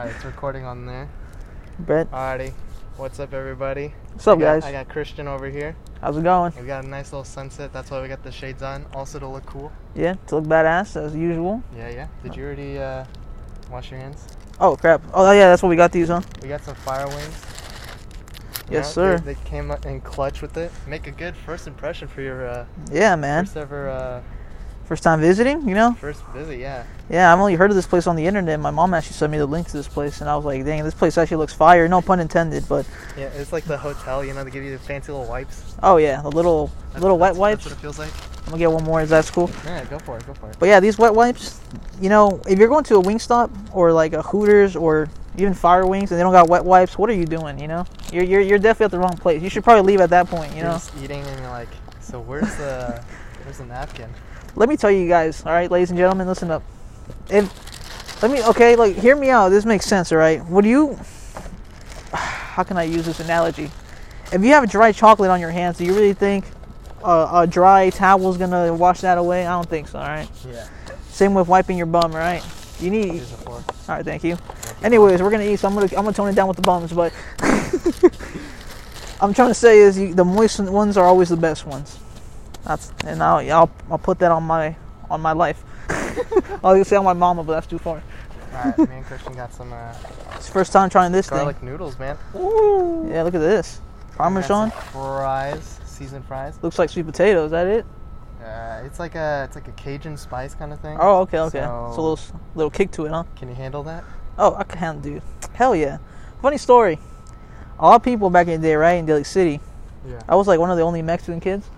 Alright, it's recording on there. Brett, Alrighty. What's up, everybody? what's up, I got, guys? I got Christian over here. How's it going? We got a nice little sunset. That's why we got the shades on. Also to look cool. Yeah, to look badass as usual. Yeah, yeah. Did you already uh, wash your hands? Oh crap! Oh yeah, that's what we got these, huh? We got some fire wings. You Yes, know, sir. They, they came in clutch with it. Make a good first impression for your uh, Yeah, man. first ever uh, First time visiting, you know? first visit. Yeah. Yeah, I've only heard of this place on the internet. My mom actually sent me the link to this place, and I was like, dang, this place actually looks fire. No pun intended, but Yeah, it's like the hotel. You know, they give you the fancy little wipes. oh yeah, the little That's- little wet wipes. That's what it feels like. I'm gonna get one more. Is that cool? Yeah, go for it. Go for it. But yeah, these wet wipes, you know, if you're going to a Wingstop or like a Hooters or even Fire Wings and they don't got wet wipes, what are you doing? You know, you're you're, you're definitely at the wrong place. You should probably leave at that point. You You're know. just eating and you're like, so where's the where's the napkin? Let me tell you guys, all right, ladies and gentlemen, listen up. If let me, okay, like hear me out. This makes sense, all right. Would you? How can I use this analogy? If you have dry chocolate on your hands, do you really think a, a dry towel is gonna wash that away? I don't think so. All right. Yeah. Same with wiping your bum, right? You need. Here's a fork. All right, thank you. Anyways, we're gonna eat, so I'm gonna I'm gonna tone it down with the bums, but I'm trying to say is you, the moist ones are always the best ones. That's and I'll I'll, I'll put that on my on my life. I was gonna say on my mama, but that's too far. Alright, me and Christian got some uh, It's the first time trying this thing. garlic noodles, man. thing. Yeah, look at this. Parmesan. fries, seasoned fries. Looks like sweet potato. Is that it? Uh, it's like a it's like a Cajun spice kind of thing. Oh, okay, okay. So- It's a little little kick to it, huh? Can you handle that? Oh, I can, handle, dude. Hell yeah. Funny story. A lot of people back in the day, right, in Daly City, Yeah. I was like one of the only Mexican kids.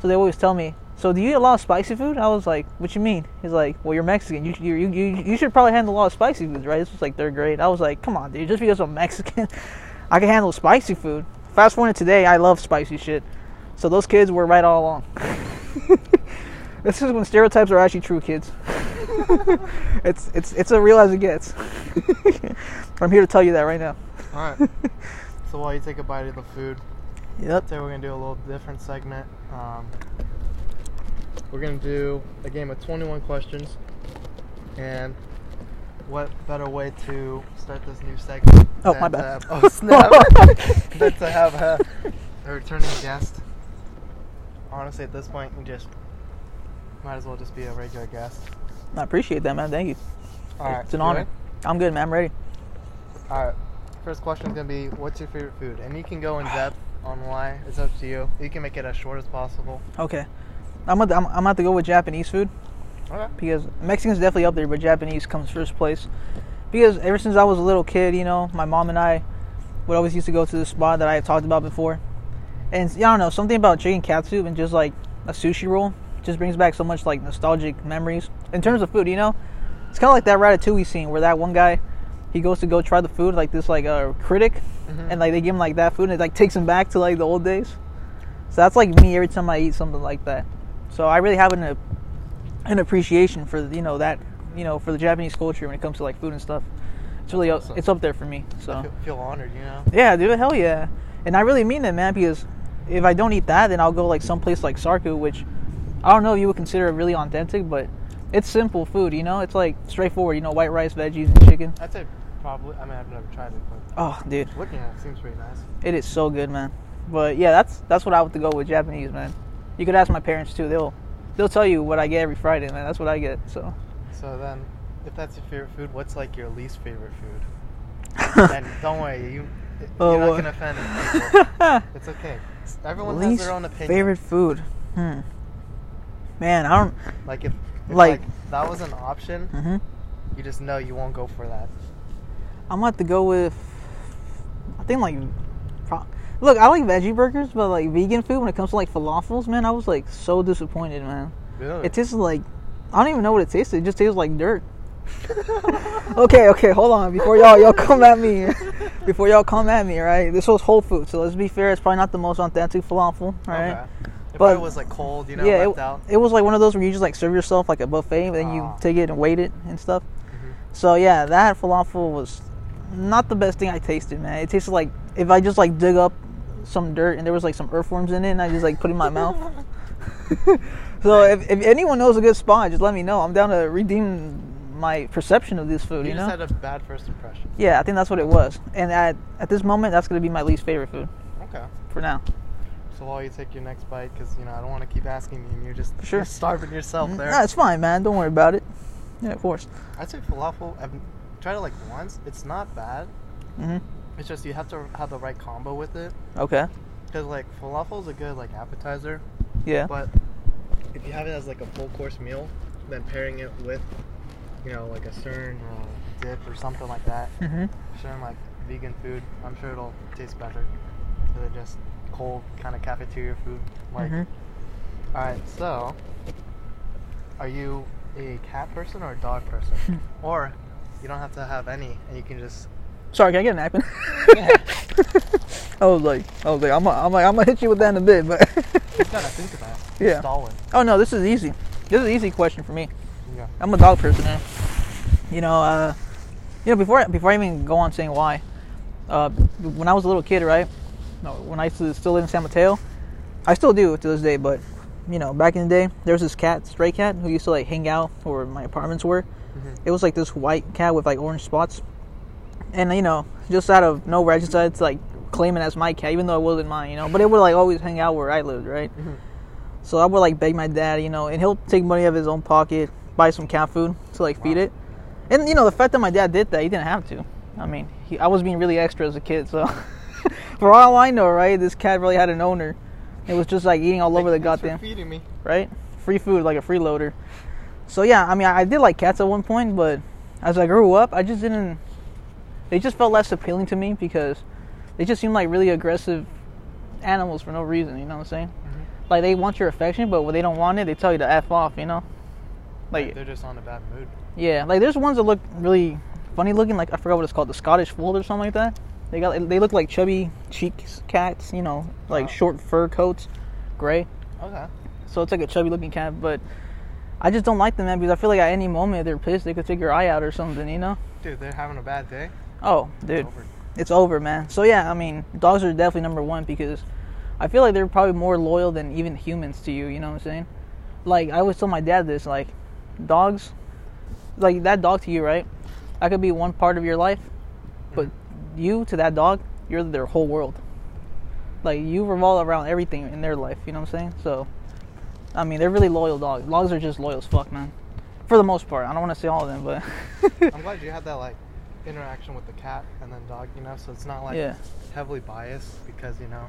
So they always tell me, "So do you eat a lot of spicy food?" I was like, "What you mean?" He's like, "Well, you're Mexican. You you you, you should probably handle a lot of spicy foods, right?" This was like third grade. I was like, "Come on, dude. Just because I'm Mexican, I can handle spicy food." Fast forward to today, I love spicy shit. So those kids were right all along. this is when stereotypes are actually true, kids. it's it's it's as real as it gets. I'm here to tell you that right now. All right. so while you take a bite of the food, Yep. today we're gonna do a little different segment. Um, we're gonna do a game of 21 questions, and what better way to start this new segment? Oh, than my to bad. have- oh snap! than to have a, a returning guest. Honestly, at this point, you just might as well just be a regular guest. I appreciate that, man. Thank you. All right, It's an honor. ready? I'm good, man. I'm ready. All right. First question is gonna be, what's your favorite food? And you can go in depth on why. It's up to you. You can make it as short as possible. Okay. I'm gonna, I'm, I'm have to go with Japanese food Okay. because Mexican's definitely up there, but Japanese comes first place. Because ever since I was a little kid, you know, my mom and I would always used to go to the spot that I had talked about before. And yeah, I don't know, something about chicken katsu and just like a sushi roll just brings back so much like nostalgic memories. In terms of food, you know, it's kind of like that Ratatouille scene where that one guy he goes to go try the food like this like a critic, Mhm. and like they give them like that food and it like takes them back to like the old days. So that's like me every time I eat something like that. So I really have an an appreciation for you know that you know for the Japanese culture when it comes to like food and stuff. It's really up, awesome. it's up there for me. I So feel, feel honored, you know. yeah, dude, hell yeah. And I really mean that, man, because if I don't eat that, then I'll go like someplace like Sarku, which I don't know if you would consider it really authentic, but it's simple food, you know. It's like straightforward, you know, white rice, veggies, and chicken. I'd say probably. I mean, I've never tried it, but Oh, dude, looking at it seems pretty nice. it is so good, man. But yeah, that's that's what I would to go with Japanese, man. You could ask my parents too; they'll they'll tell you what I get every Friday, man. That's what I get. So So then, if that's your favorite food, what's like your least favorite food? and don't worry, you Oh, you're not what? gonna offend people. it's okay. Everyone has their own opinion. favorite food. Hmm. Man, I don't. Like if, if Like- like, that was an option, hmm you just know you won't go for that. I'm gonna have to go with. I think like. Pro- Look, I like veggie burgers, but like vegan food when it comes to like falafels, man, I was like so disappointed, man. Really? It tasted like I don't even know what it tasted. It just tastes like dirt. okay, okay, hold on. Before y'all y'all come at me, before y'all come at me, right? This was Whole Foods, so let's be fair. It's probably not the most authentic falafel, right? Okay. But- it was like cold, you know, yeah, it, it was like one of those where you just like serve yourself like a buffet, and then you Ah. take it and wait it and stuff. Mm-hmm. So yeah, that falafel was not the best thing I tasted, man. It tasted like if I just like dig up some dirt and there was like some earthworms in it, and I just like put it in my mouth. so if, if anyone knows a good spot, just let me know. I'm down to redeem my perception of this food. You, You, just know? had a bad first impression. yeah, I think that's what it was. And at at this moment, that's gonna be my least favorite food Okay. for now. So while you take your next bite, because you know I don't want to keep asking you, and you're just Sure. you're starving yourself mm-hmm. there. No, it's fine, man. Don't worry about it. Yeah, of course. I'd say falafel. I've tried it like once. It's not bad. hmm It's just you have to have the right combo with it. Okay. Because like falafel is a good like appetizer, Yeah. but if you have it as like a full course meal, then pairing it with, you know, like a certain uh, dip or something like that, hmm certain like vegan food, I'm sure it'll taste better than just cold kind of cafeteria food. Like, Mhm. all right, so are you a cat person or a dog person, or you don't have to have any, and you can just Sorry, can I get a napkin? Yeah. I was like, I was like, I'm, gonna- I'm like, I'm gonna hit you with that in a bit, but you gotta think of that. Yeah. Stalin. oh no, this is easy. This is an easy question for me. Yeah. I'm a dog person, man. You know, uh, you know, before before I even go on saying why, uh, when I was a little kid, right? No, when I used to still live in San Mateo, I still do to this day. But you know, back in the day, there was this cat, stray cat, who used to like hang out where my apartments were. Mhm. It was like this white cat with like orange spots, and you know, just out of nowhere, I just to like claim it as my cat, even though it wasn't mine. You know, but it would like always hang out where I lived, right? Mhm. So I would like beg my dad, you know, and he'll take money out of his own pocket, buy some cat food to like feed it. And you know, the fact that my dad did that, he didn't have to. I mean, he, I was being really extra as a kid, so for all I know, right, this cat really had an owner. It was just like eating all over the goddamn feeding me. right? Free food, like a freeloader. So yeah, I mean, I did like cats at one point, but as I grew up, I just didn't. They just felt less appealing to me because they just seemed like really aggressive animals for no reason. You know what I'm saying? Mhm. Like they want your affection, but when they don't want it, they tell you to f off. You know? Like They're just on a bad mood. yeah, like there's ones that look really funny looking. Like I forgot what it's called, the Scottish Fold or something like that. They got they look like chubby cheeks cats. You know, like Wow. short fur coats, gray. Okay. So it's like a chubby looking cat, but I just don't like them, man, because I feel like at any moment they're pissed, they could take your eye out or something, you know? Dude, they're having a bad day. Oh, dude, Over. it's over, man. So yeah, I mean, dogs are definitely number one because I feel like they're probably more loyal than even humans to you. You know what I'm saying? Like I always tell my dad this, like dogs, like that dog to you, right? That could be one part of your life, but mm-hmm. you to that dog, you're their whole world. Like you revolve around everything in their life. You know what I'm saying? So, I mean, they're really loyal dogs. Dogs are just loyal as fuck, man. For the most part, I don't want to say all of them, but I'm glad you had that like interaction with the cat and then dog, you know, so it's not like yeah, heavily biased because you know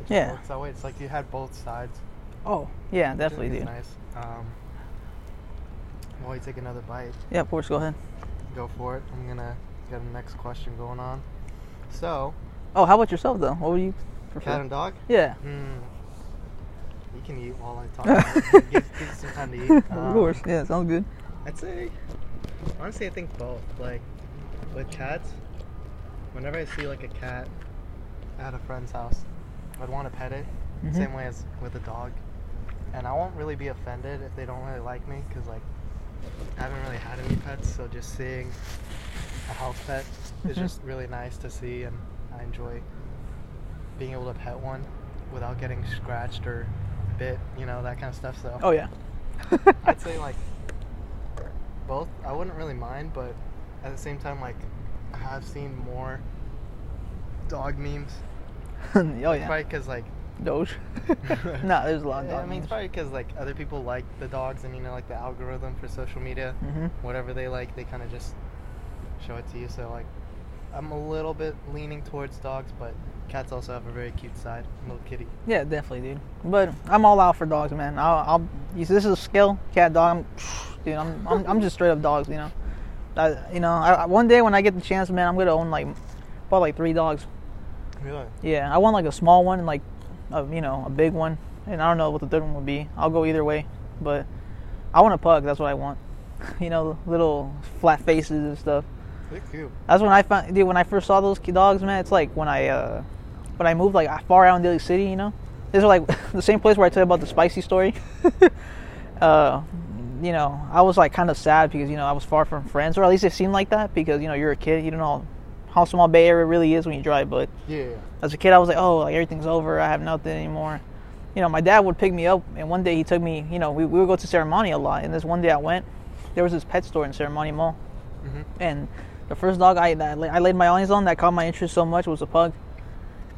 it Yeah. works that way. It's like you had both sides. oh yeah, definitely, dude. Nice. Um, while you take another bite, Yeah, of course, go ahead. go for it. I'm gonna get the next question going on. So, Oh, how about yourself though? What were you prefer? cat and dog. Yeah, Hmm. You can eat while I talk. Give, give some time to eat. of Um, course. Yeah, sounds good. I'd say, honestly, I think both. Like, with cats, whenever I see like a cat at a friend's house, I'd want to pet it, Mhm. same way as with a dog. And I won't really be offended if they don't really like me, because like, I haven't really had any pets, so just seeing a house pet is Mhm. just really nice to see, and I enjoy being able to pet one without getting scratched or bit, you know, that kind of stuff. So Oh yeah. I'd say like both. I wouldn't really mind, but at the same time, like I have seen more dog memes. oh yeah. Probably because like Doge. nah, there's a lot of Yeah, I mean, memes. it's probably because like other people like the dogs, and you know, like the algorithm for social media, Mhm. whatever they like, they kind of just show it to you. So like, I'm a little bit leaning towards dogs, but cats also have a very cute side, little kitty. Yeah, definitely, dude. But I'm all out for dogs, man. I'll, I'll you this is a skill, cat, dog. I'm, dude, I'm, I'm, I'm just straight up dogs, you know. I, you know, I, I- one day when I get the chance, man, I'm gonna own like, probably like three dogs. Really? Yeah, I want like a small one and like, a, you know, a big one, and I don't know what the third one would be. I'll go either way, but I want a pug. That's what I want. you know, little flat faces and stuff. They're cute. That's when I found, dude. When I first saw those dogs, man, it's like when I, uh, when I moved like far out in Daly City, you know. These are like the same place where I tell you about the spicy story. uh, you know, I was like kind of sad because you know I was far from friends, or at least it seemed like that because you know you're a kid, you don't know how small Bay Area really is when you drive. But Yeah. as a kid, I was like, oh, like everything's over. I have nothing anymore. You know, my dad would pick me up, and one day he took me. You know, we, we would go to Serramonte a lot, and this one day I went, there was this pet store in Serramonte Mall, Mhm. and the first dog I that I laid my eyes on that caught my interest so much was a pug.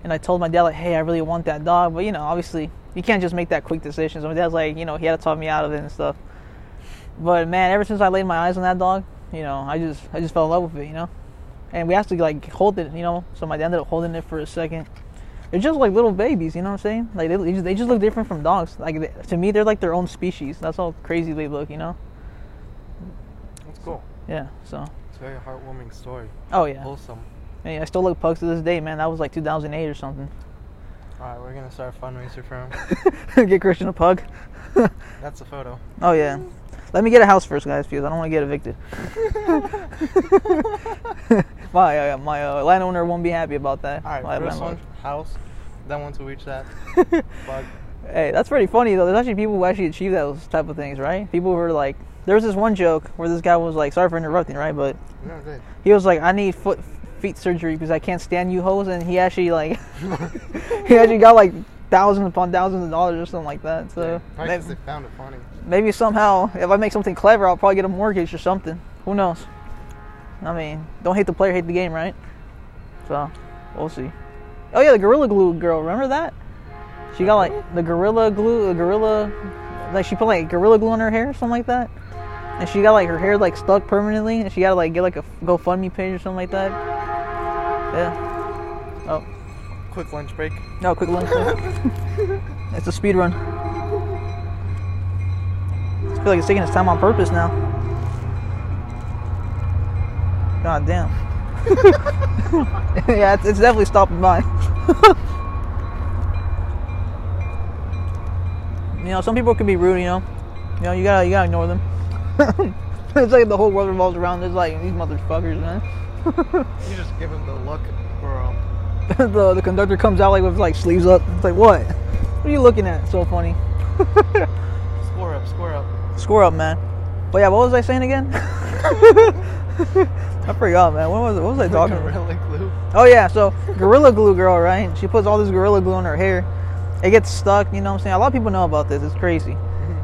And I told my dad like, hey, I really want that dog, but you know, obviously you can't just make that quick decision. So my dad's like, you know, he had to talk me out of it and stuff. But man, ever since I laid my eyes on that dog, you know, I just I just fell in love with it, you know. And we to like hold it, you know. So my dad ended up holding it for a second. They're just like little babies, you know what I'm saying? Like they, they just, they just look different from dogs. Like they, to me, they're like their own species. That's how crazy they look, you know. That's cool. Yeah. So. Very heartwarming story. Oh yeah. Wholesome. Hey, I still look pugs to this day, man. That was like 2008 or something. All right, we're gonna start a fundraiser for him. get Christian a pug. That's a photo. oh yeah. Let me get a house first, guys, because I don't want to get evicted. my uh, my uh, landowner won't be happy about that. All right, My first one house. Then once we reach that, bug. Hey, that's pretty funny though. There's actually people who actually achieve those type of things, right? People who are like, there was this one joke where this guy was like, sorry for interrupting, right? But No, he was like, I need foot feet surgery because I can't stand you hoes, and he actually like, he actually got like thousands upon thousands of dollars or something like that. So Probably maybe, found it funny. maybe somehow, if I make something clever, I'll probably get a mortgage or something. Who knows? I mean, don't hate the player, hate the game, right? So, we'll see. Oh yeah, the Gorilla Glue girl, remember that? She got like the Gorilla Glue, the Gorilla, like she put like Gorilla Glue on her hair, or something like that. And she got like her hair like stuck permanently, and she got to like get like a GoFundMe page or something like that. Yeah. Oh, Quick lunch break. no, quick lunch. break. it's a speed run. I feel like it's taking its time on purpose now. God damn. yeah, it's, it's definitely stopping by. you know, some people can be rude. You know, you know, you gotta you gotta ignore them. it's like the whole world revolves around. this, like these motherfuckers, man. You just give him the look, bro. Um, the the conductor comes out like with like sleeves up. It's like what? What are you looking at? So funny. Score up, score up. Score up, man. But yeah, what was I saying again? I forgot, man. What was it? What was I talking about? Gorilla glue. Oh yeah, so Gorilla Glue girl, right? She puts all this Gorilla Glue on her hair. It gets stuck, you know what I'm saying? A lot of people know about this. It's crazy.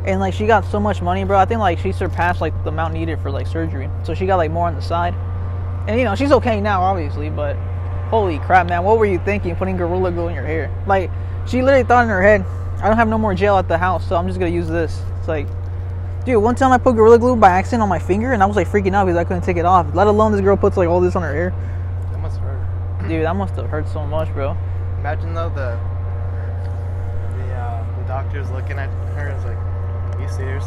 And like she got so much money, bro. I think like she surpassed like the amount needed for like surgery. So she got like more on the side. And you know, she's okay now obviously, but holy crap, man. What were you thinking putting Gorilla Glue in your hair? Like she literally thought in her head, I don't have no more gel at the house, so I'm just to use this. It's like Dude, one time I put Gorilla Glue by accident on my finger and I was like freaking out because I couldn't take it off. Let alone this girl puts like all this on her hair. That must hurt. Dude, that must have hurt so much, bro. Imagine though the the uh, the doctor's looking at her and is like, "Are you serious?"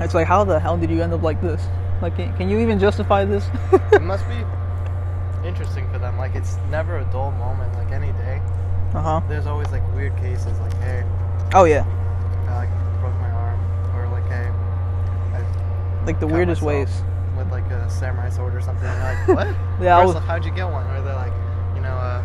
It's like, how the hell did you end up like this? Like, can, can you even justify this? it must be interesting for them. Like it's never a dull moment. Like any day, uh huh. there's always like weird cases. Like hey, Oh yeah, I like broke my arm, or like hey, I like the weirdest ways. with like a samurai sword or something. And like what? Yeah, was- how'd you get one? Or they're like, you know, uh,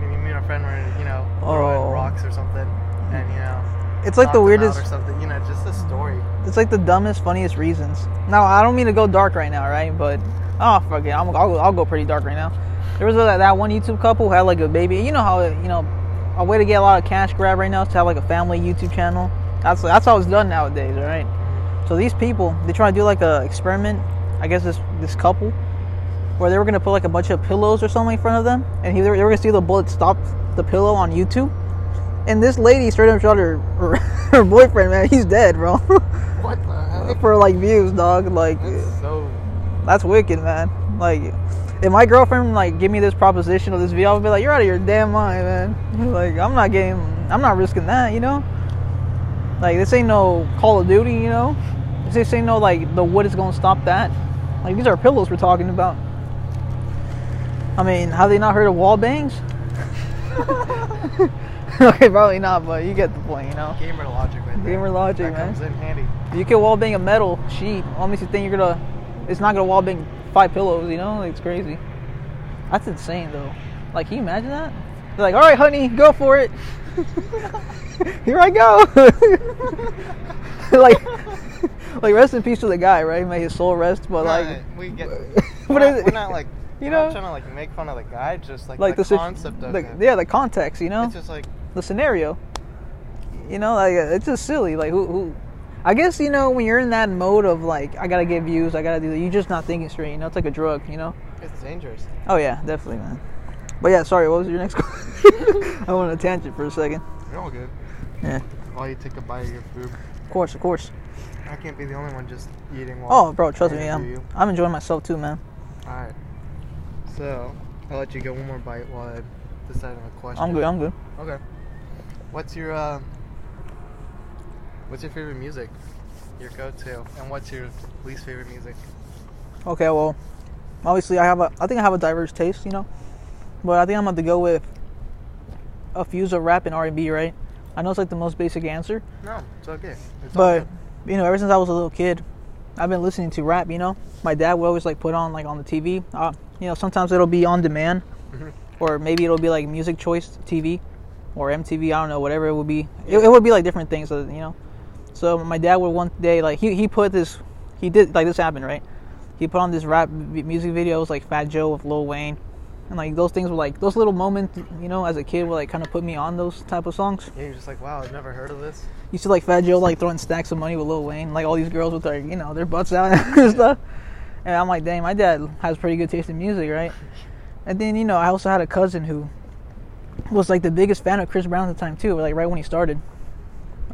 me, me and my friend were, you know, throwing Oh. rocks or something, and you know, It's like the weirdest. or something. You know, just a story. It's like the dumbest, funniest reasons. Now I don't mean to go dark right now, right? But oh fuck it, I'm, I'll, I'll go pretty dark right now. There was that, that one YouTube couple who had like a baby. You know how you know a way to get a lot of cash grab right now is to have like a family YouTube channel. That's that's how it's done nowadays, all right? So these people they try to do like a experiment. I guess this this couple where they were gonna put like a bunch of pillows or something in front of them, and he, they were gonna see the bullet stop the pillow on YouTube. And this lady straight up shot her her, her boyfriend, man. He's dead, bro. What for like views, dog. Like That's so. that's wicked, man. Like if my girlfriend like give me this proposition of this video, I'll be like, you're out of your damn mind, man. Like I'm not getting, I'm not risking that, you know. Like this ain't no Call of Duty, you know. This ain't no like the wood is gonna stop that. Like these are pillows we're talking about. I mean, have they not heard of wall bangs? okay, probably not, but you get the point, you know. Gamer logic right there. Gamer logic, that man. comes in handy. You can wall bang a metal sheet. Makes you think you're gonna? It's not gonna wall bang five pillows. You know, like, it's crazy. That's insane, though. Like, can you imagine that? They're like, all right, honey, go for it. Here I go. like, like rest in peace to the guy, right? May his soul rest. But like, we get. What we're, not, is it? we're not like. You we're not know? trying to like make fun of the guy. Just like, like the, the, concept of the- it. yeah, the context. You know, It's just like the scenario. You know, like uh, it's just silly. Like who, who? I guess you know when you're in that mode of like I gotta get views, I gotta do that. You're just not thinking straight. You know, it's like a drug. You know. It's dangerous. Oh yeah, definitely, man. But yeah, sorry. What was your next question? I went on a tangent for a second. You're all good. Yeah, While you take a bite of your food. of course, of course. I can't be the only one just eating while. Oh, bro, trust me, I'm you. I'm enjoying myself too, man. Alright. So, I'll let you get one more bite while I decide on a question. I'm good. I'm good. Okay. What's your uh, What's your favorite music? Your go-to, and what's your least favorite music? Okay, well, obviously I have a I think I have a diverse taste, you know, but I think I'm going to go with a fuse of rap and R&B, right? I know it's like the most basic answer, No, it's okay. It's but you know, ever since I was a little kid, I've been listening to rap. You know, my dad would always like put on like on the TV. Uh, you know, sometimes it'll be on demand, Mhm. or maybe it'll be like Music Choice TV or MTV. I don't know, whatever it would be. It, it would be like different things, you know. So my dad would one day like he he put this he did like this happened right. He put on this rap music videos like Fat Joe with Lil Wayne, and like those things were like those little moments, you know, as a kid were like kind of put me on those type of songs. Yeah, you're just like, wow, I've never heard of this. You see like Fat Joe like throwing stacks of money with Lil Wayne, like all these girls with their you know their butts out and stuff. And I'm like, dang, my dad has pretty good taste in music, right? And then you know I also had a cousin who was like the biggest fan of Chris Brown at the time too, like right when he started.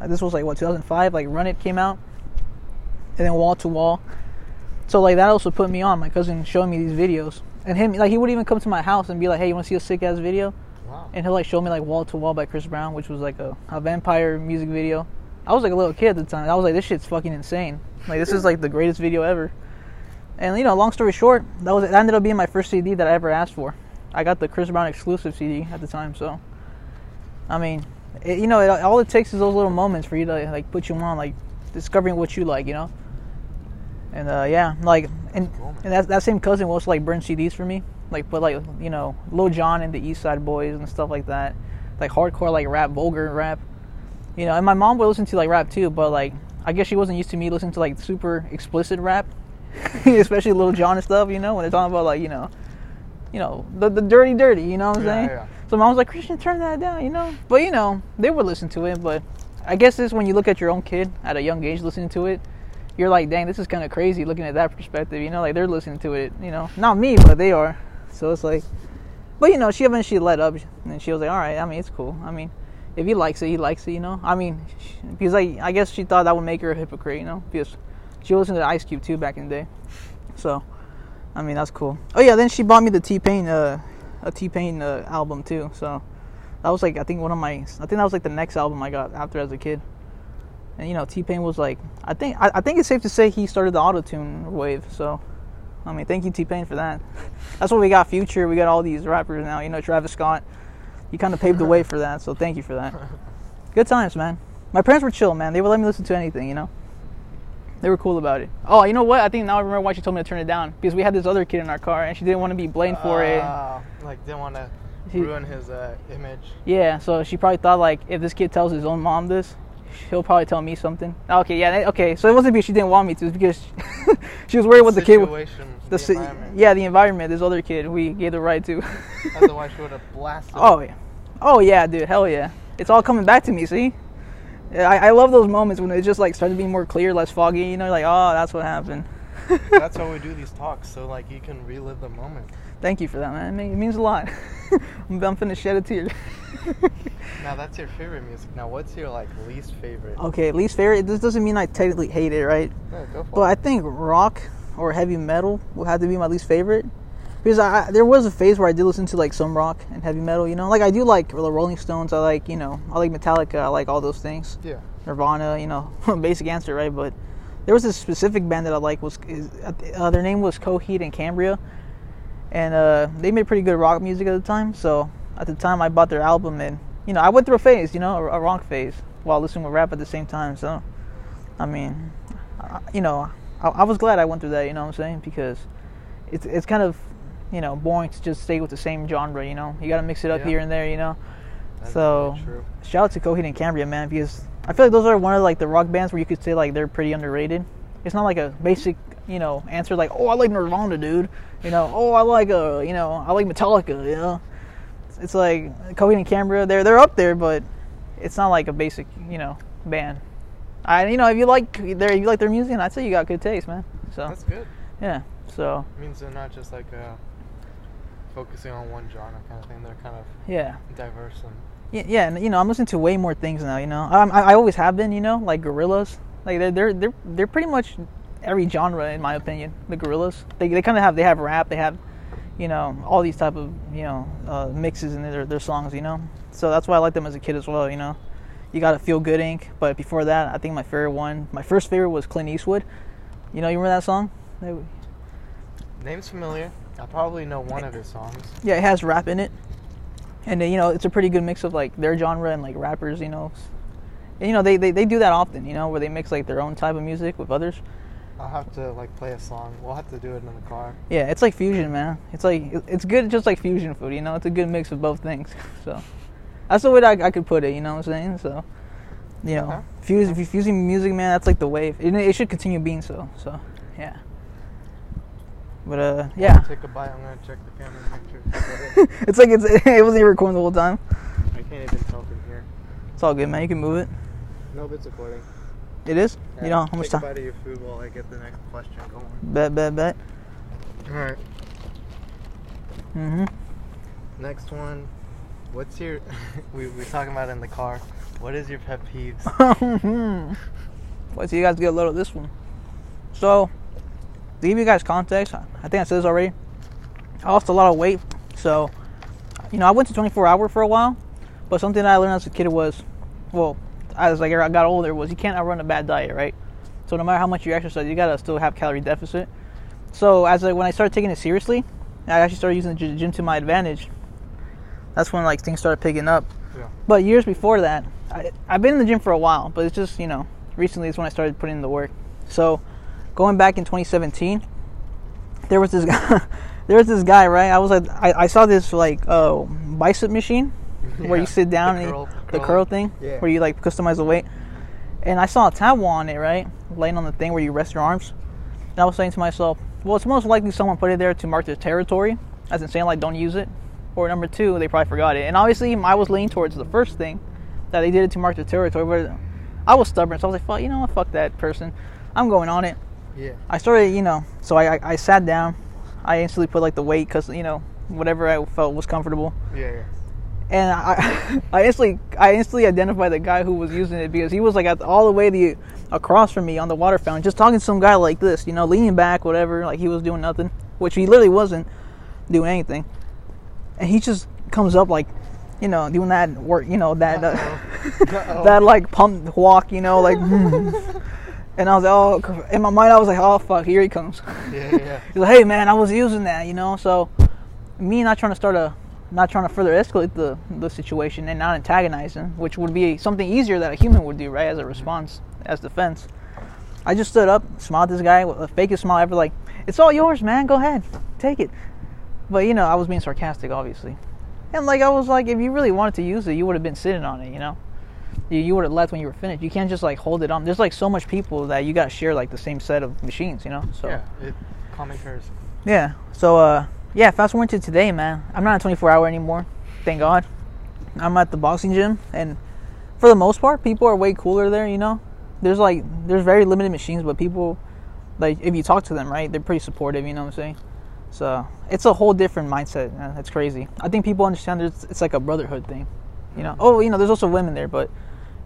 This was like what 2005, like Run It came out, and then Wall to Wall. So like that also put me on. My cousin showing me these videos, and him like he would even come to my house and be like, hey, you want to see a sick ass video? Wow. and he'll like show me like Wall to Wall by Chris Brown, which was like a, a vampire music video. I was like a little kid at the time. I was like, this shit's fucking insane. Like this is like the greatest video ever. And you know, long story short, that was that ended up being my first CD that I ever asked for. I got the Chris Brown exclusive CD at the time, so I mean, it, you know, it, all it takes is those little moments for you to like put you on, like discovering what you like, you know. And uh, yeah, like and and that that same cousin will also like burn CDs for me, like put like you know Lil Jon and the East Side Boyz and stuff like that, like hardcore like rap, vulgar rap, you know. And my mom would listen to like rap too, but like I guess she wasn't used to me listening to like super explicit rap, especially Lil Jon and stuff, you know, when they're talking about like you know, you know the the dirty dirty, you know what I'm Yeah, saying? yeah. So mom was like, Christian, turn that down, you know. But you know, they would listen to it. But I guess it's when you look at your own kid at a young age listening to it, you're like, dang, this is kind of crazy looking at that perspective. You know, like they're listening to it. You know, not me, but they are. So it's like, but you know, she eventually let up, and she was like, all right. I mean, it's cool. I mean, if he likes it, he likes it. You know. I mean, sh- because like I guess she thought that would make her a hypocrite. You know, because she listened to Ice Cube too back in the day. So, I mean, that's cool. Oh yeah, then she bought me the T Pain, uh, a T Pain uh, album too. So that was like I think one of my, I think that was like the next album I got after as a kid. And you know, T Pain was like, I think I, I think it's safe to say he started the auto tune wave. So, I mean, thank you T Pain for that. That's what we got. Future, we got all these rappers now. You know, Travis Scott. He kind of paved the way for that. So thank you for that. Good times, man. My parents were chill, man. They would let me listen to anything. You know. They were cool about it. Oh, you know what? I think now I remember why she told me to turn it down because we had this other kid in our car and she didn't want to be blamed for it. Ah, Like didn't want to ruin his uh, image. Yeah, so she probably thought like if this kid tells his own mom this, he'll probably tell me something. Okay, yeah, okay. So it wasn't because she didn't want me to, it's because she was worried what the kid. Situation, The si- yeah, the environment. This other kid, we gave the ride to. Otherwise, she would have blasted. oh yeah, oh yeah, dude, hell yeah. It's all coming back to me. See, I, I love those moments when it just like started being more clear, less foggy. You know, like oh, that's what happened. That's why we do these talks, so like you can relive the moment. Thank you for that, man. It, means a lot. I'm, I'm finna shed a tear. Now that's your favorite music. Now what's your like least favorite? okay, least favorite. This doesn't mean I technically hate it, right? Yeah, go for But I think rock or heavy metal will have to be my least favorite. Because I, there was a phase where I did listen to like some rock and heavy metal, you know. Like I do like the Rolling Stones. I like you know I like Metallica. I like all those things. Yeah. Nirvana, you know, basic answer, right? But there was this specific band that I like was is, uh, their name was Coheed and Cambria, and uh, they made pretty good rock music at the time. So at the time, I bought their album, and you know, I went through a phase, you know, a, a rock phase, while listening to rap at the same time. So, I mean, I, you know, I, I was glad I went through that. You know what I'm saying? Because it's it's kind of you know boring to just stay with the same genre. You know, you got to mix it up Yeah. here and there. You know. That's So- really. Shout out to Coheed and Cambria, man, because I feel like those are one of like the rock bands where you could say like they're pretty underrated. It's not like a basic, you know, answer like, oh, I like Nirvana, dude. You know, oh, I like uh, you know, I like Metallica. You know, it's, like Coheed and Cambria. They're they're up there, but it's not like a basic, you know, band. I, you know, if you like their, if you like their music, I'd say you got good taste, man. So That's good. yeah, so It means they're not just like uh, focusing on one genre kind of thing. They're kind of yeah, diverse and yeah, yeah. And you know, I'm listening to way more things now. You know, um, I, I always have been. You know, like Gorillaz. Like they're they're they're they're pretty much every genre in my opinion. The Gorillaz. They they kind of have they have rap. They have you know all these type of you know uh, mixes in their their songs. You know, so that's why I like them as a kid as well. You know, you got to feel good Inc. But before that, I think my favorite one, my first favorite was Clint Eastwood. You know, you remember that song? Name's familiar. I probably know one of his songs. Yeah, it has rap in it, and uh, you know it's a pretty good mix of like their genre and like rappers. You know, and, you know they, they they do that often. You know, where they mix like their own type of music with others. I'll have to like play a song. We'll have to do it in the car. Yeah, it's like fusion, man. It's like it's good, just like fusion food. You know, it's a good mix of both things. So that's the way that I, I could put it. You know what I'm saying? So you know, Okay. you're fusing music, man, that's like the wave. It, it should continue being so. So yeah. But uh, yeah, Take a bite. I'm gonna check the camera and make sure. it's like it's it wasn't even recording the whole time. I can't even tell from here. It's all good, man. You can move it. No, it's recording. It is. You know how much Take a time? bite of your food while I get the next question going. Bet, bet, bet. All right. Mm-hmm. Next one. What's your? we we talking about in the car. What is your pet peeves? Wait till you guys get a load of this one. So, to give you guys context, I think I said this already. I lost a lot of weight, so you know I went to 24 hour for a while. But something that I learned as a kid was, well, as like I got older, was you can't outrun a bad diet, right? So no matter how much you exercise, you gotta still have calorie deficit. So as I, when I started taking it seriously, I actually started using the gym to my advantage. That's when like things started picking up. Yeah. But years before that, I, I've been in the gym for a while, but it's just, you know, recently is when I started putting in the work. So, going back in 2017, there was this guy, there was this guy, right? I was like, I, I saw this like uh, bicep machine where you sit down the and curl- the curl. curl thing, Yeah. where you like customize the weight. And I saw a towel on it, right, laying on the thing where you rest your arms. And I was saying to myself, well, it's most likely someone put it there to mark their territory, as in saying like, don't use it. Or number two, they probably forgot it. And obviously, I was leaning towards the first thing, that they did it to mark their territory. But I was stubborn, so I was like, fuck, you know what, fuck that person. I'm going on it. Yeah. I started, you know, so I, I, I sat down. I instantly put like the weight, cause you know, whatever I felt was comfortable Yeah. Yeah. and I, I instantly, I instantly identified the guy who was using it because he was like at all the way the across from me on the water fountain, just talking to some guy like this, you know, leaning back, whatever, like he was doing nothing, which he literally wasn't doing anything, and he just comes up like, you know, doing that work, you know, that uh, that like pump walk, you know, like, hmm. And I was like, oh, in my mind, I was like, oh fuck, here he comes. Yeah. Yeah. He's like, hey man, I was using that, you know. So me not trying to start a, not trying to further escalate the the situation and not antagonize him, which would be something easier that a human would do, right, as a mm-hmm. response, as defense. I just stood up, smiled at this guy with the fakest smile ever, like, it's all yours, man. Go ahead, take it. But you know, I was being sarcastic, obviously, and like I was like, if you really wanted to use it, you would have been sitting on it, you know. You, you would have left when you were finished. You can't just like hold it on. There's like so much people that you got to share like the same set of machines, you know. So Yeah. It, common yeah. So uh yeah, fast forward to today, man. I'm not a 24 hour anymore. Thank God. I'm at the boxing gym and for the most part, people are way cooler there, you know. There's like there's very limited machines, but people like if you talk to them, right, they're pretty supportive, you know what I'm saying? So, it's a whole different mindset. Man. It's crazy. I think people understand there's it's like a brotherhood thing. You know. Oh, you know, there's also women there, but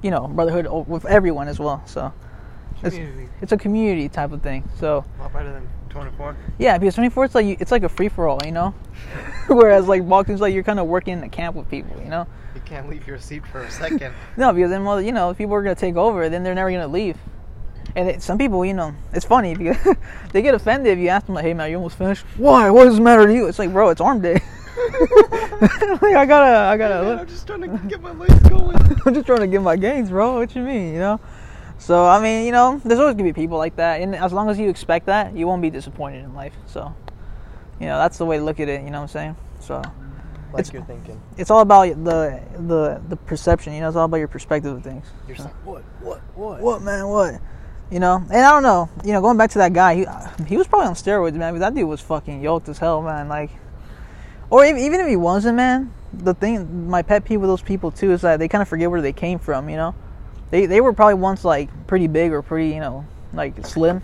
you know, brotherhood with everyone as well. So, it's, it's a community type of thing. So, A lot better than 24. yeah, because 24 it's like it's like a free for all, you know. Whereas like boxing's like you're kind of working in a camp with people, you know. You can't leave your seat for a second. No, because then well, you know, if people are gonna take over, then they're never gonna leave. And it, some people, you know, it's funny because they get offended if you ask them like, "Hey man, you almost finished? Why? What does it matter to you?" It's like, bro, it's arm day. like I gotta, I gotta. Man, I'm just trying to get my legs going. I'm just trying to get my gains, bro. What you mean, you know? So I mean, you know, there's always gonna be people like that, and as long as you expect that, you won't be disappointed in life. So, you know, that's the way to look at it. You know what I'm saying? So, Like It's- you're thinking. it's all about the the the perception. You know, it's all about your perspective of things. You're just like, what? What? What? What man? What? You know, and I don't know. You know, going back to that guy, he he was probably on steroids, man. But that dude was fucking yoked as hell, man. Like, or even, even if he wasn't, man. The thing, my pet peeve with those people too is that they kind of forget where they came from. You know, they they were probably once like pretty big or pretty you know like slim,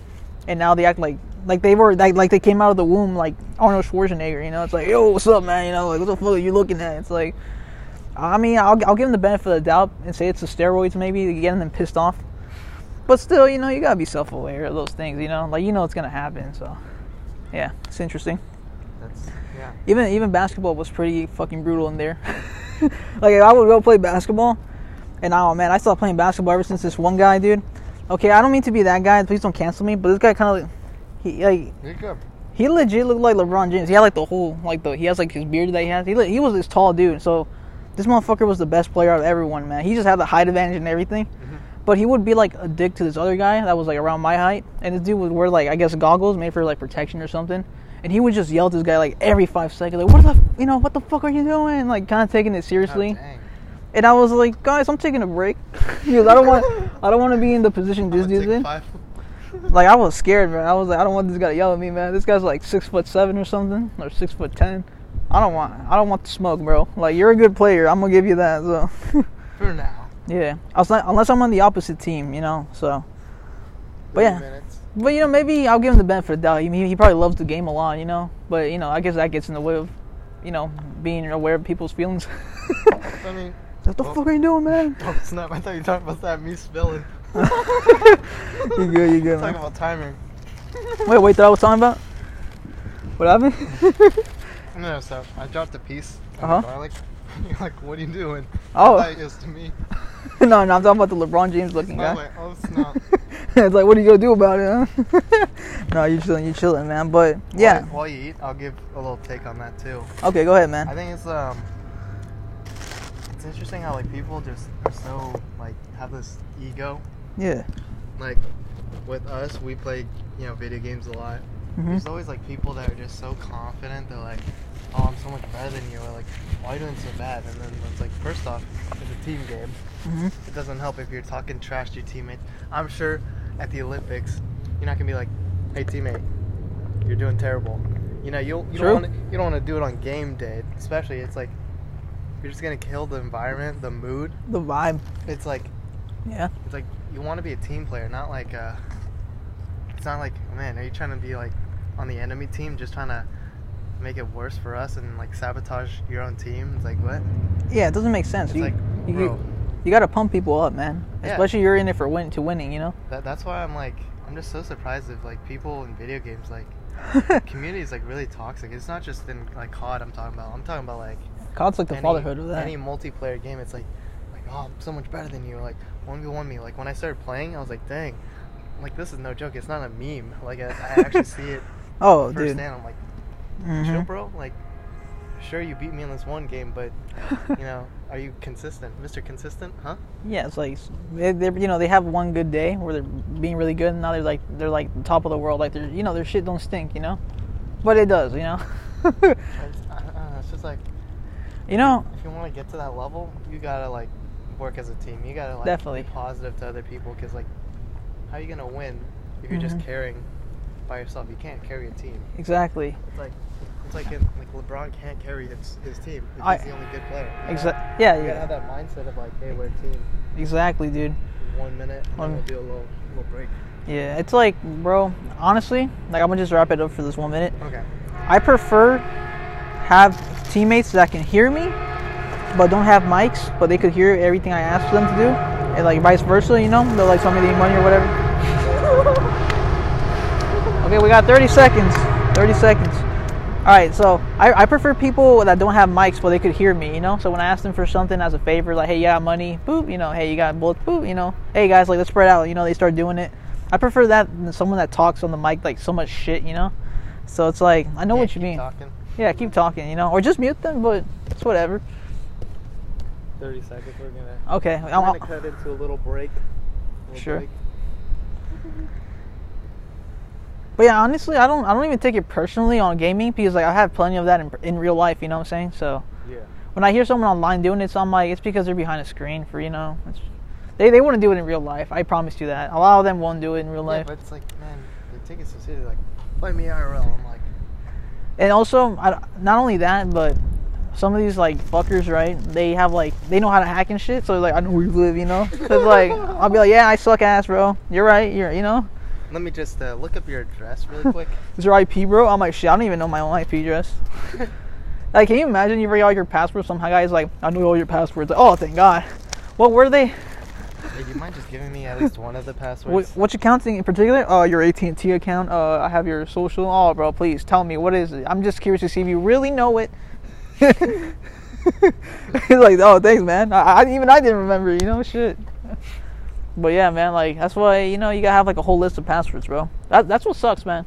and now they act like like they were like like they came out of the womb like Arnold Schwarzenegger. You know, it's like yo, what's up, man? You know, like what the fuck are you looking at? It's like, I mean, I'll I'll give them the benefit of the doubt and say it's the steroids maybe to get them pissed off. But still, you know, you gotta be self-aware of those things. You know, like you know it's gonna happen. So, yeah, it's interesting. That's yeah. Even even basketball was pretty fucking brutal in there. like I would go play basketball, and oh man, I stopped playing basketball ever since this one guy, dude. Okay, I don't mean to be that guy. Please don't cancel me. But this guy kind of he like he legit looked like LeBron James. He had like the whole like the he has like his beard that he has. He he was this tall dude. So this motherfucker was the best player out of everyone, man. He just had the height advantage and everything. Mm-hmm. But he would be like a dick to this other guy that was like around my height, and this dude would wear like I guess goggles made for like protection or something. And he would just yell at this guy like every five seconds, like, "What the, f- you know, what the fuck are you doing?" Like, kind of taking it seriously. Oh. And I was like, "Guys, I'm taking a break because I don't want, I don't want to be in the position this dude's in." Like, I was scared, man. I was like, I don't want this guy to yell at me, man. This guy's like six foot seven or something, or six foot ten. I don't want, I don't want the smoke, bro. Like, you're a good player. I'm gonna give you that. So, For now. yeah. I was like, unless I'm on the opposite team, you know. So, But 30 yeah. But you know, maybe I'll give him the benefit of the doubt. He, he probably loves the game a lot, you know. But you know, I guess that gets in the way of, you know, being aware of people's feelings. I mean, what the Well- fuck are you doing, man? oh snap! I thought you were talking about that me spilling. you good? You good, Talking about timing. Wait, wait. That I was talking about. What happened? No, so I dropped a piece of Uh-huh. garlic. You're like, what are you doing? Oh. I thought it was to me. no, no, I'm talking about the LeBron James looking I guy. like, oh snap. it's like, what are you gonna do about it? Huh? no, you chilling, you chilling, man. But yeah, While, while you eat, I'll give a little take on that too. okay, go ahead, man. I think it's um, it's interesting how like people just are so like have this ego. Yeah, Like with us, we play you know video games a lot. Mhm. There's always like people that are just so confident. They're like, oh, I'm so much better than you. Or like, why are you doing so bad? And then it's like, first off, it's a team game. hmm It doesn't help if you're talking trash to your teammates. I'm sure at the Olympics, you're not gonna be like, "Hey teammate, you're doing terrible." You know, you you True. don't want you don't want to do it on game day, especially. It's like you're just gonna kill the environment, the mood. the vibe. It's like Yeah, it's like you want to be a team player, not like uh It's not like, man, are you trying to be like on the enemy team, just trying to make it worse for us and like sabotage your own team? It's like what? yeah. It doesn't make sense. It's you, like, you, bro. you got to pump people up, man. Yeah. Especially you're in it for win to winning. You know. That, that's why I'm like, I'm just so surprised if like people in video games like community is like really toxic. It's not just in like COD I'm talking about. I'm talking about like COD's like the any, fatherhood of that. any multiplayer game. It's like, like oh, I'm so much better than you. Like one v one me. Like when I started playing, I was like, dang, like this is no joke. It's not a meme. Like I, I actually see it oh, dude. firsthand. I'm like, Mhm. chill, bro. Like, sure you beat me in this one game, but you know, are you consistent, Mr. Consistent? Huh? Yeah, it's like they, they're you know they have one good day where they're being really good, and now they're like they're like the top of the world. Like they're you know their shit don't stink, you know, but it does, you know. I just, I, I know, it's just like you know, if you want to get to that level, you gotta like work as a team. You gotta like Definitely. be positive to other people because like, how are you gonna win if you're just Mhm. By yourself? You can't carry a team. exactly. It's like it's like in, like LeBron can't carry his, his team. If I- he's the only good player. Exactly. Exa- gotta- yeah, You gotta have that mindset of like, hey, we're a team. exactly, dude. One minute, and One- then we'll do a little little break. Yeah, it's like, bro. Honestly, like I'm gonna just wrap it up for this one minute. Okay. I prefer have teammates that can hear me, but don't have mics, but they could hear everything I ask them to do, and like vice versa. You know, they'll like tell me need money or whatever. Okay, we got 30 seconds. 30 seconds. All right, so I, I prefer people that don't have mics, but they could hear me. You know, so when I ask them for something as a favor, like, hey, you got money, boop. You know, hey, you got bullets, boop. You know, hey guys, like let's spread out. You know, they start doing it. I prefer that than someone that talks on the mic like so much shit. You know, so it's like I know Yeah, what you mean. Talking. Yeah, keep talking, you know, or just mute them, but it's whatever. Thirty seconds. We're gonna. Okay, We're I'll- gonna cut into a little break. Little Sure. break. But yeah, honestly, I don't, I don't even take it personally on gaming because like I have plenty of that in, in real life. You know what I'm saying? So Yeah. when I hear someone online doing it, so I'm like, it's because they're behind a screen for you know, it's, they they wouldn't do it in real life. I promise you that. A lot of them won't do it in real Yeah, life. but it's like, man, they take it so seriously. Like, play me IRL. I'm like, and also, I, not only that, but some of these like fuckers, right? They have like they know how to hack and shit. So like I know where you live, you know. Cause like I'll be like, yeah, I suck ass, bro. You're right. You're you know. Let me just uh, look up your address really quick. Is your IP, bro? I'm like, shit. I don't even know my own IP address. like, can you imagine you forget all your passwords? Some guy's like, I know all your passwords. Like, oh, thank God. What were they? Hey, do you mind just giving me at least one of the What, passwords? which accounting in particular? Uh, your AT&T account. Uh, I have your social. Oh, bro, please tell me what is it. I'm just curious to see if you really know it. He's like, oh, thanks, man. I, I even I didn't remember. You know, shit. But yeah, man, like that's why you know you gotta have like a whole list of passwords, bro. That, that's what sucks, man.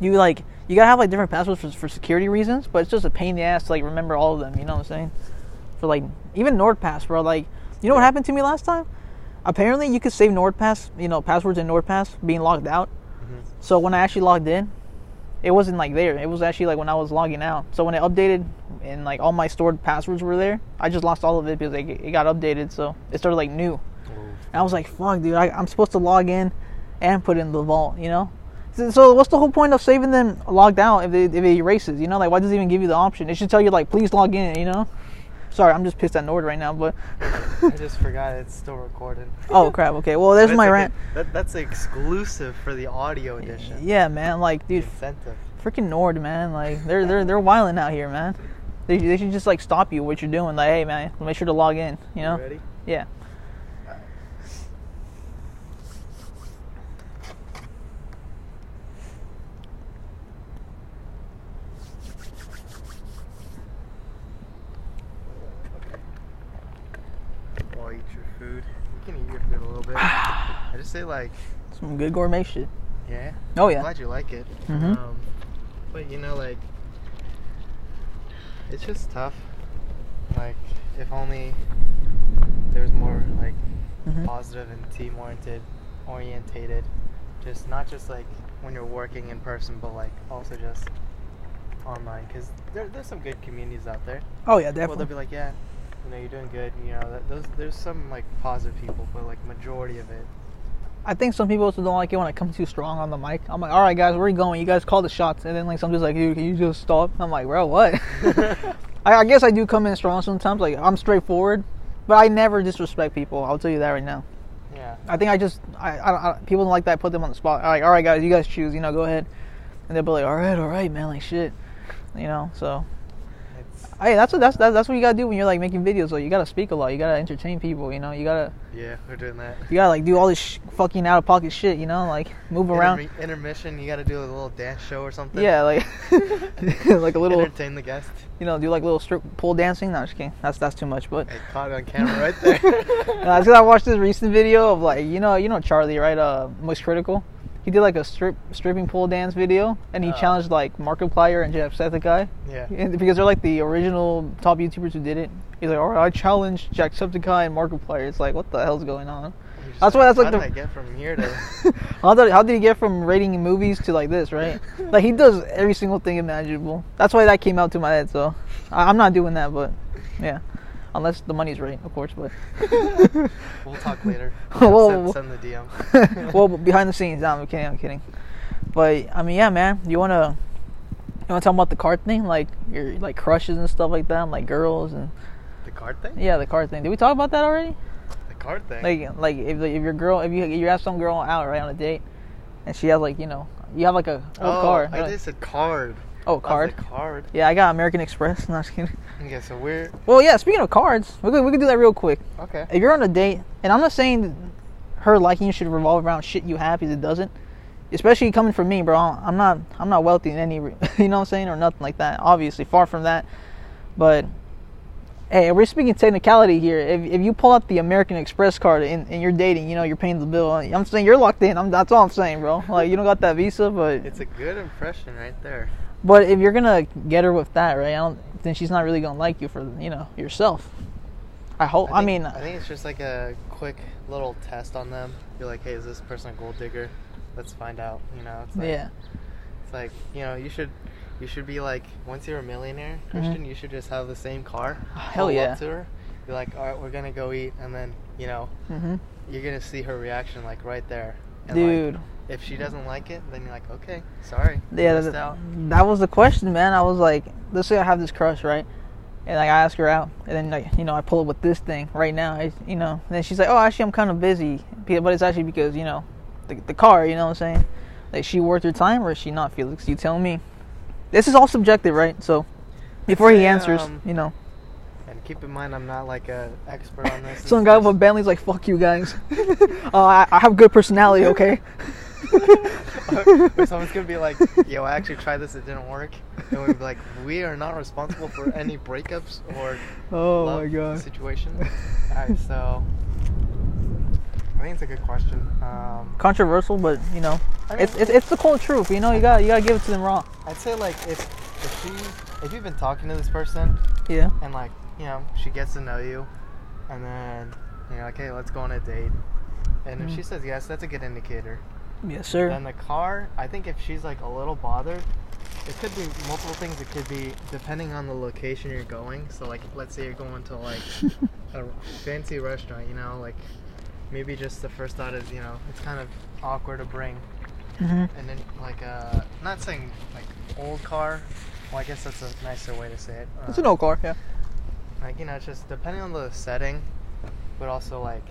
You like you gotta have like different passwords for, for security reasons, but it's just a pain in the ass to like remember all of them. You know what I'm saying? For like even NordPass, bro. Like you know what happened to me last time? Apparently, you could save NordPass, you know, passwords in NordPass being logged out. Mhm. So when I actually logged in, it wasn't like there. It was actually like when I was logging out. So when it updated and like all my stored passwords were there, I just lost all of it because it, it got updated. So it started like new. And I was like, fuck, dude, I, I'm supposed to log in and put in the vault, you know? So, so what's the whole point of saving them logged out if it, if it erases, you know? Like, why does it even give you the option? It should tell you, like, please log in, you know? Sorry, I'm just pissed at Nord right now, but. I just forgot it's still recording. oh, crap, okay. Well, there's my okay. rant. That, that's exclusive for the audio edition. Yeah, man, like, dude, Incentive. freaking Nord, man. Like, they're, they're, they're wilding out here, man. They, they should just, like, stop you what you're doing. Like, hey, man, make sure to log in, you know? ready? Yeah. While you eat your food. You can eat your food a little bit. Say like, Some good gourmet shit. yeah. Oh, yeah. I'm glad you like it. Mhm. Um, but you know, like, it's just tough. Like, if only there was more like Mhm. positive and team oriented, orientated. Just not just like when you're working in person, but like also just online. Because there, there's some good communities out there. Oh, yeah, definitely. Well, they'll be like, yeah, you know, you're doing good. You know, that, those there's some like positive people, but like majority of it, I think some people also don't like it when I come too strong on the mic. I'm like, all right, guys, where are you going? You guys call the shots, and then like somebody's like, dude, can you just stop? I'm like, bro, what? I, I guess I do come in strong sometimes. Like I'm straightforward, but I never disrespect people. I'll tell you that right now. yeah. I think I just, I, I, I people don't like that. I put them on the spot. Like, all right, guys, you guys choose. You know, go ahead, and they'll be like, all right, all right, man, like shit, you know. So, hey, that's what that's that's, that's what you gotta do when you're like making videos. Though you gotta speak a lot. You gotta entertain people. You know, you gotta yeah, we're doing that. you gotta like do all this sh- fucking out of pocket shit. You know, like move around. Intermi- intermission, you got to do a little dance show or something. Yeah, like like a little, entertain the guest. you know, do like little strip pole dancing. No, just kidding. That's that's too much. But I caught it on camera right there. uh, because I watched this recent video of like you know you know Charlie right? Uh, Moist Critical. He did like a strip stripping pole dance video, and he Oh. challenged like Markiplier and Jacksepticeye, yeah. and because they're like the original top YouTubers who did it. He's like, all right, I challenge Jacksepticeye and Markiplier. It's like, what the hell's going on? That's why that's like how the- did I get from here to? how did how did he get from rating movies to like this, right? Like he does every single thing imaginable. That's why that came out to my head. So I, I'm not doing that, but yeah, unless the money's right, of course. But we'll talk later. Whoa, send, send the DM. well, behind the scenes, no, I'm kidding. I'm kidding. But I mean, yeah, man. You wanna you wanna talk about the card thing, like your like crushes and stuff like that, like girls and the card thing. yeah, the card thing. Did we talk about that already? The card thing. Like like if if your girl if you you have some girl out right on a date, and she has like you know you have like a oh, card. I just said card. Oh, card. card. Yeah, I got American Express. No, I'm just kidding. Okay, so we're Well, yeah. Speaking of cards, we could, we could do that real quick. okay. If you're on a date, and I'm not saying her liking you should revolve around shit you have, because it doesn't. Especially coming from me, bro. I'm not I'm not wealthy in any, you know what I'm saying, or nothing like that. Obviously, far from that. But hey, we're speaking technicality here. If, if you pull out the American Express card and, and you're dating, you know, you're paying the bill. I'm saying you're locked in. I'm, that's all I'm saying, bro. Like you don't got that visa, but It's a good impression right there. But if you're gonna get her with that, right? I don't, then she's not really gonna like you for you know yourself. I hope. I, think- mean, I think it's just like a quick little test on them. You're like, hey, is this person a gold digger? Let's find out. You know, it's like, yeah, It's like you know, you should, you should be like, once you're a millionaire, Christian, you should just have the same car. Mm-hmm. Hell yeah. To her, be like, all right, we're gonna go eat, and then you know, hmm you're gonna see her reaction like right there. And, like, dude. If she doesn't like it, then you're like, okay, sorry. Yeah, that, that was the question, man. I was like, let's say I have this crush, right? and like I ask her out, and then like you know I pull up with this thing right now, I, you know, and then she's like, oh, actually I'm kind of busy, but it's actually because you know, the, the car, you know what I'm saying? Like she worth her time or is she not, Felix? You tell me. This is all subjective, right? So before he answers, um, you know, And keep in mind, I'm not like a expert on this. some guy with a Bentley's like, fuck you guys. uh, I, I have good personality, okay? Or someone's gonna be like, "Yo, I actually tried this; it didn't work," and we'd be like, "We are not responsible for any breakups or Oh love my god. situation." Alright, so I think it's a good question. Um, Controversial, but you know, I mean, it's, it's it's the cold truth. You know, you got you gotta give it to them raw. I'd say like if if she if you've been talking to this person Yeah. and like you know she gets to know you, and then you're like, "Hey, let's go on a date," and if Mhm. she says yes, that's a good indicator. Yes, sir. Then the car, I think if she's like a little bothered, it could be multiple things. It could be depending on the location you're going. So like, let's say you're going to like a fancy restaurant, you know, like maybe just the first thought is, you know, it's kind of awkward to bring. hmm And then like, uh, not saying like old car. Well, I guess that's a nicer way to say it. It's Uh, an old car, yeah. Like you know, it's just depending on the setting, but also like.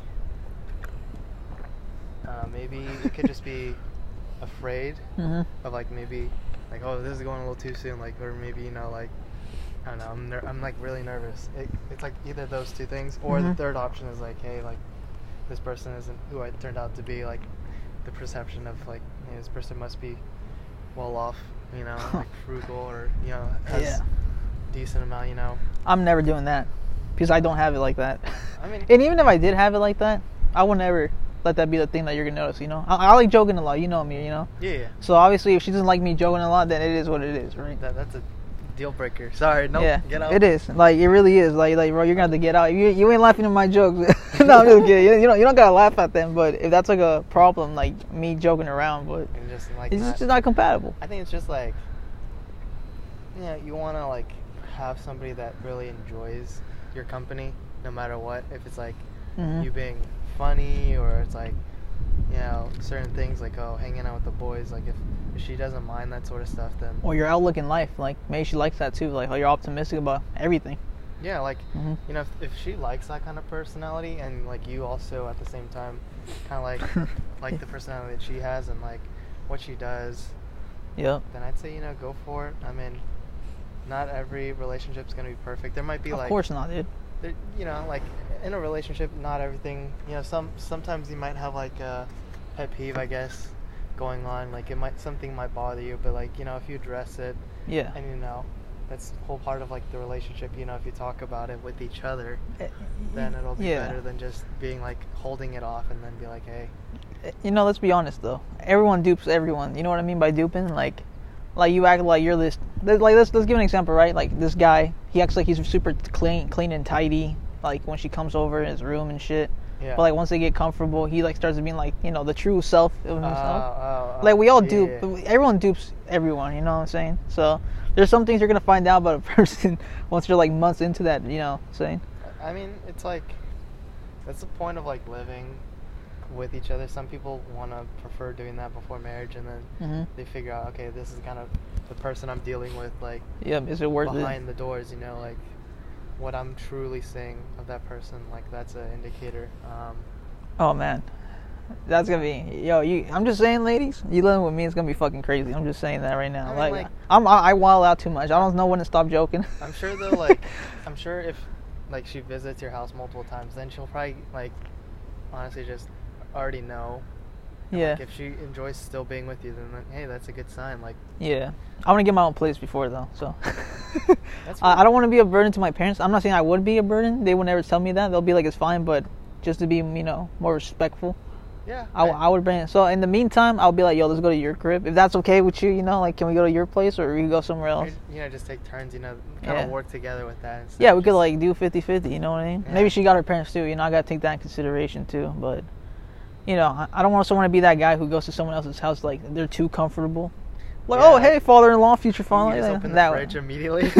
Uh, maybe it could just be afraid hmm of like maybe like oh this is going a little too soon like or maybe you know like I don't know I'm ner- I'm like really nervous it, it's like either those two things or Mhm. the third option is like hey like this person isn't who I turned out to be like the perception of like hey, this person must be well off you know like frugal or you know has Yeah. decent amount you know I'm never doing that because I don't have it like that. I mean And even if I did have it like that, I would never let that be the thing that you're gonna notice. You know, I, I like joking a lot. You know me. You know. yeah yeah So obviously, if she doesn't like me joking a lot, then it is what it is, right? that, that's a deal breaker sorry no yeah, get out it is. Like it really is. Like like bro, you're gonna have to get out. You, you ain't laughing at my jokes. no, I'm just kidding. You, you don't you don't gotta laugh at them. But if that's like a problem, like me joking around, but and just like it's not- just not compatible. I think it's just like, you know, you want to like have somebody that really enjoys your company, no matter what. If it's like Mhm. you being funny, or it's like, you know, certain things like oh, hanging out with the boys. Like if, if she doesn't mind that sort of stuff, then Or your outlook in life, like maybe she likes that too. Like how you're optimistic about everything. yeah, like hmm you know, if, if she likes that kind of personality, and like you also at the same time, kind of like like the personality that she has, and like what she does, Yep. then I'd say you know go for it. I mean, not every relationship's gonna be perfect. There might be like Of course not, dude. there, you know, like in a relationship, not everything. You know, some sometimes you might have like a pet peeve, I guess, going on. Like it might something might bother you, but like you know, if you address it, Yeah. and you know, that's whole part of like the relationship. You know, if you talk about it with each other, eh, then it'll be yeah. better than just being like holding it off and then be like, hey, eh, you know, let's be honest though. Everyone dupes everyone. You know what I mean by duping? Like, like you act like you're this. Like let's let's give an example, right? Like this guy, he acts like he's super clean, clean and tidy. Like when she comes over in his room and shit. yeah. But like once they get comfortable, he like starts being like you know the true self of himself. oh, oh, like we all dupe. yeah. Everyone dupes everyone. You know what I'm saying? So there's some things you're gonna find out about a person once you're like months into that. You know, what I'm saying. I mean, it's like that's the point of like living with each other. Some people want to prefer doing that before marriage, and then hmm they figure out, okay, this is kind of the person I'm dealing with, like yeah, Is it worth behind the doors. You know, like what I'm truly seeing of that person. Like that's an indicator. Um. Oh man. That's gonna be yo. You, I'm just saying, ladies. You living with me, it's gonna be fucking crazy. I'm just saying that right now. I mean, like, like- I'm, I, I wild out too much. I don't know when to stop joking. I'm sure though, like I'm sure if like she visits your house multiple times, then she'll probably like honestly just already know. Yeah, Like, if she enjoys still being with you, then like, hey, that's a good sign. Like yeah. I want to get my own place before though, so. That's I, I don't want to be a burden to my parents. I'm not saying I would be a burden. They would never tell me that. They'll be like, it's fine, but just to be, you know, more respectful, yeah, I, I would bring it. So in the meantime, I'll be like, yo, let's go to your crib. If that's okay with you, you know, like, can we go to your place or we can go somewhere else? you know, just take turns. You know, kind Yeah. of work together with that. Yeah, we could like do 50-50, you know what I mean? Yeah. Maybe she got her parents too, you know, I gotta take that in consideration too. But you know, I, don't want someone to be that guy who goes to someone else's house like they're too comfortable. Like, oh, Yeah, oh hey, father-in-law, future You father. like, open the that fridge immediately.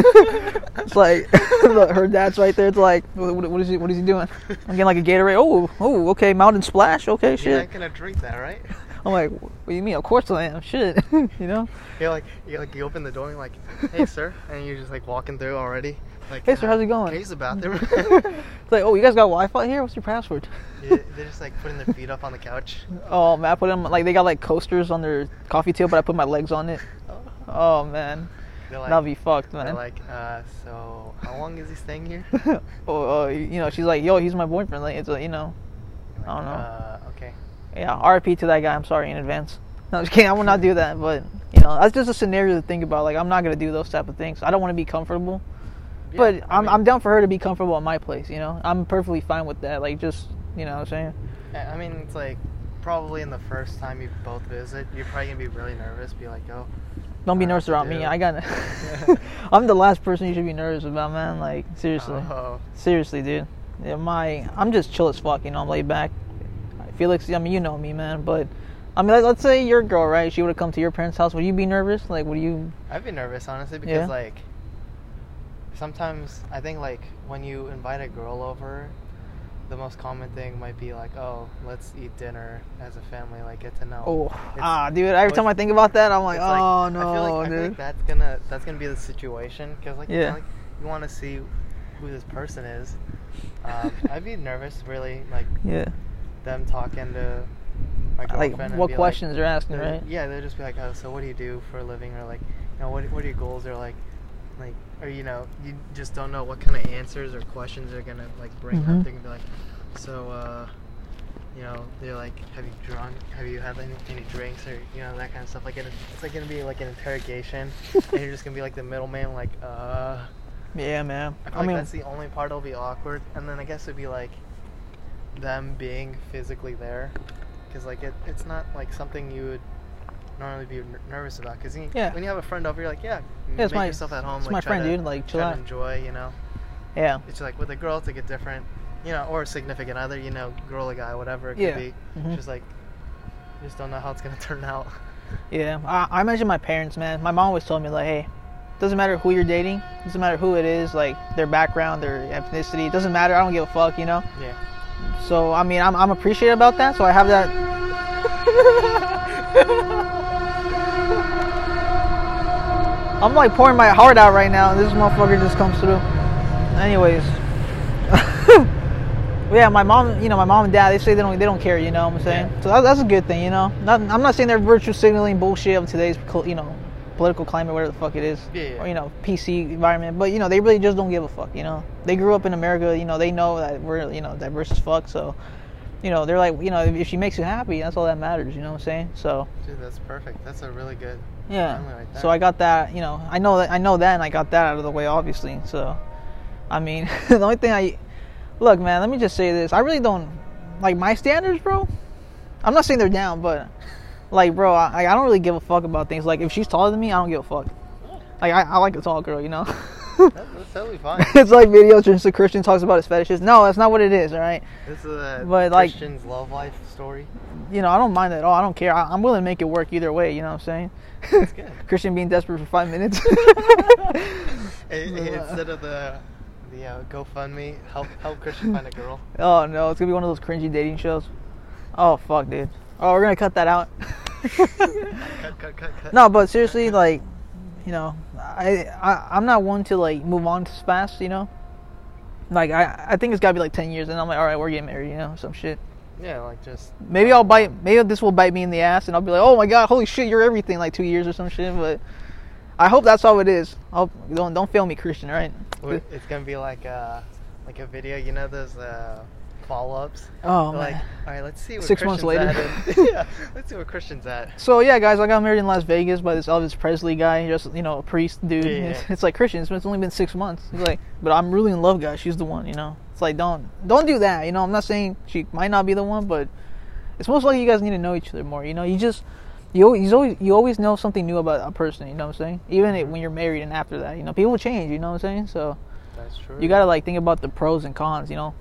it's like look, her dad's right there. It's like, what, what is he? What is he doing? I'm getting like a Gatorade. Oh, oh, okay, Mountain Splash. Okay, shit. You're not gonna drink that, right? I'm like, what do you mean? Of course I am. Shit, you know. You're like, you like, you open the door and you're like, hey, sir, and you're just like walking through already. Like, Hey, sir, uh, how's it going? Can I use the bathroom? It's like, oh, you guys got Wi-Fi here? What's your password? Yeah, They're just like putting their feet up on the couch. Oh man, I put them like they got like coasters on their coffee table, but I put my legs on it. Oh man, They're like, that'll be fucked, they're man. like, uh, so how long is he staying here? oh, uh, you know, she's like, yo, he's my boyfriend. Like, it's a, you know, I don't know. Uh, okay. yeah. RP to that guy. I'm sorry in advance. No, I'm just kidding. I will not do that. But you know, that's just a scenario to think about. Like, I'm not gonna do those type of things. I don't want to be comfortable. Yeah, but I I'm, mean- I'm down for her to be comfortable at my place. You know, I'm perfectly fine with that. Like, just you know, what I'm saying. I mean, it's like probably in the first time you both visit, you're probably gonna be really nervous. Be like, oh, Don't be nervous around me. I got. I'm the last person you should be nervous about, man. Like seriously, oh, seriously, dude. Yeah, my I'm just chill as fuck. You know, I'm laid back. Felix, I mean, you know me, man. But I mean, like, let's say your girl, right? She would have come to your parents' house. Would you be nervous? Like, would you? I'd be nervous honestly because Yeah. like sometimes I think like when you invite a girl over, the most common thing might be like, oh, let's eat dinner as a family, like get to know. Oh, It's- ah, dude. Every time I think about that, I'm like, oh I no, feel like, I feel like that's gonna that's gonna be the situation because like, you know, like you want to see who this person is. Um, I'd be nervous, really, like yeah. them talking to my girlfriend. Like, what questions like, they're asking, right? Yeah, they'll just be like, oh, so what do you do for a living, or like, you know, what what are your goals, or like, like, or you know, you just don't know what kind of answers or questions they're gonna like bring Mhm. up. They're gonna be like, so, uh, you know, they're like, have you drunk? Have you had any, any drinks, or you know, that kind of stuff. Like, it- it's like gonna be like an interrogation, and you're just gonna be like the middleman, like, uh. Yeah, man. I feel I like mean, that's the only part that'll be awkward, and then I guess it'd be like them being physically there, because like it, it's not like something you would normally be nervous about. Because Yeah. when you have a friend over, you're like, yeah, Yeah, it's make my- yourself at home. it's like, my try friend, to- dude, like, chill try out. to enjoy, you know. yeah. It's like with a girl, it's like a different, you know, or a significant other, you know, girl or guy, whatever it could Yeah. be. Mhm. Just like, just don't know how it's gonna turn out. Yeah, I, I imagine my parents, man. My mom always told me like, hey, doesn't matter who you're dating, doesn't matter who it is, like their background, their ethnicity, it doesn't matter. I don't give a fuck, you know. Yeah. So I mean, I'm I'm appreciative about that. So I have that. I'm like pouring my heart out right now, and this motherfucker just comes through. Anyways, yeah, my mom, you know, my mom and dad, they say they don't they don't care, you know what I'm saying? Yeah. So that, that's a good thing, you know. Not, I'm not saying they're virtue signaling bullshit of today's, you know, political climate, whatever the fuck it is, Yeah, yeah. or you know, PC environment. But you know, they really just don't give a fuck, you know. They grew up in America, you know, they know that we're you know diverse as fuck, so. You know, they're like, you know, if she makes you happy, that's all that matters. You know what I'm saying? So, Dude, that's perfect. That's a really good. yeah. right So. I got that. You know, I know that I know that, and I got that out of the way, obviously. So, I mean, the only thing I look, man. Let me just say this: I really don't like my standards, bro. I'm not saying they're down, but like, bro, I, I don't really give a fuck about things. Like, if she's taller than me, I don't give a fuck. Like, I, I like a tall girl, you know. That's totally fine. it's like videos just a Christian talks about his fetishes. No, that's not what it is. All right. This is a But, like- Christian's love life story. You know, I don't mind that at all. I don't care. I, I'm willing to make it work either way. You know what I'm saying? That's good. Christian being desperate for five minutes. Hey, hey, instead of the the uh, GoFundMe, help help Christian find a girl. Oh no, it's gonna be one of those cringy dating shows. Oh fuck, dude. Oh, we're gonna cut that out. cut, cut, cut, cut. no, but seriously, like, you know, I, I I'm not one to like move on too fast. You know, like I I think it's gotta be like ten years, and I'm like, all right, we're getting married. You know, some shit. Yeah, like just Maybe I'll bite. Maybe this will bite me in the ass, and I'll be like, oh my god, holy shit, you're everything. Like two years or some shit. But I hope that's how it is. I hope, don't don't fail me, Christian. Right? it's gonna be like uh like a video. You know those uh follow-ups. Oh They're like, man. all right, let's see what Six months later. and- yeah, let's see what Christian's at. So yeah, guys, I got married in Las Vegas by this Elvis Presley guy, just you know, a priest dude. Yeah, It's, yeah. it's like Christian. It's, it's only been six months. He's like, but I'm really in love, guys. She's the one, you know. It's like don't don't do that. You know, I'm not saying she might not be the one, but it's most likely you guys need to know each other more. You know, you just you always you always, you always know something new about a person. You know what I'm saying? Even it- when you're married and after that, you know, people change. You know what I'm saying? So That's true. you gotta like think about the pros and cons, you know.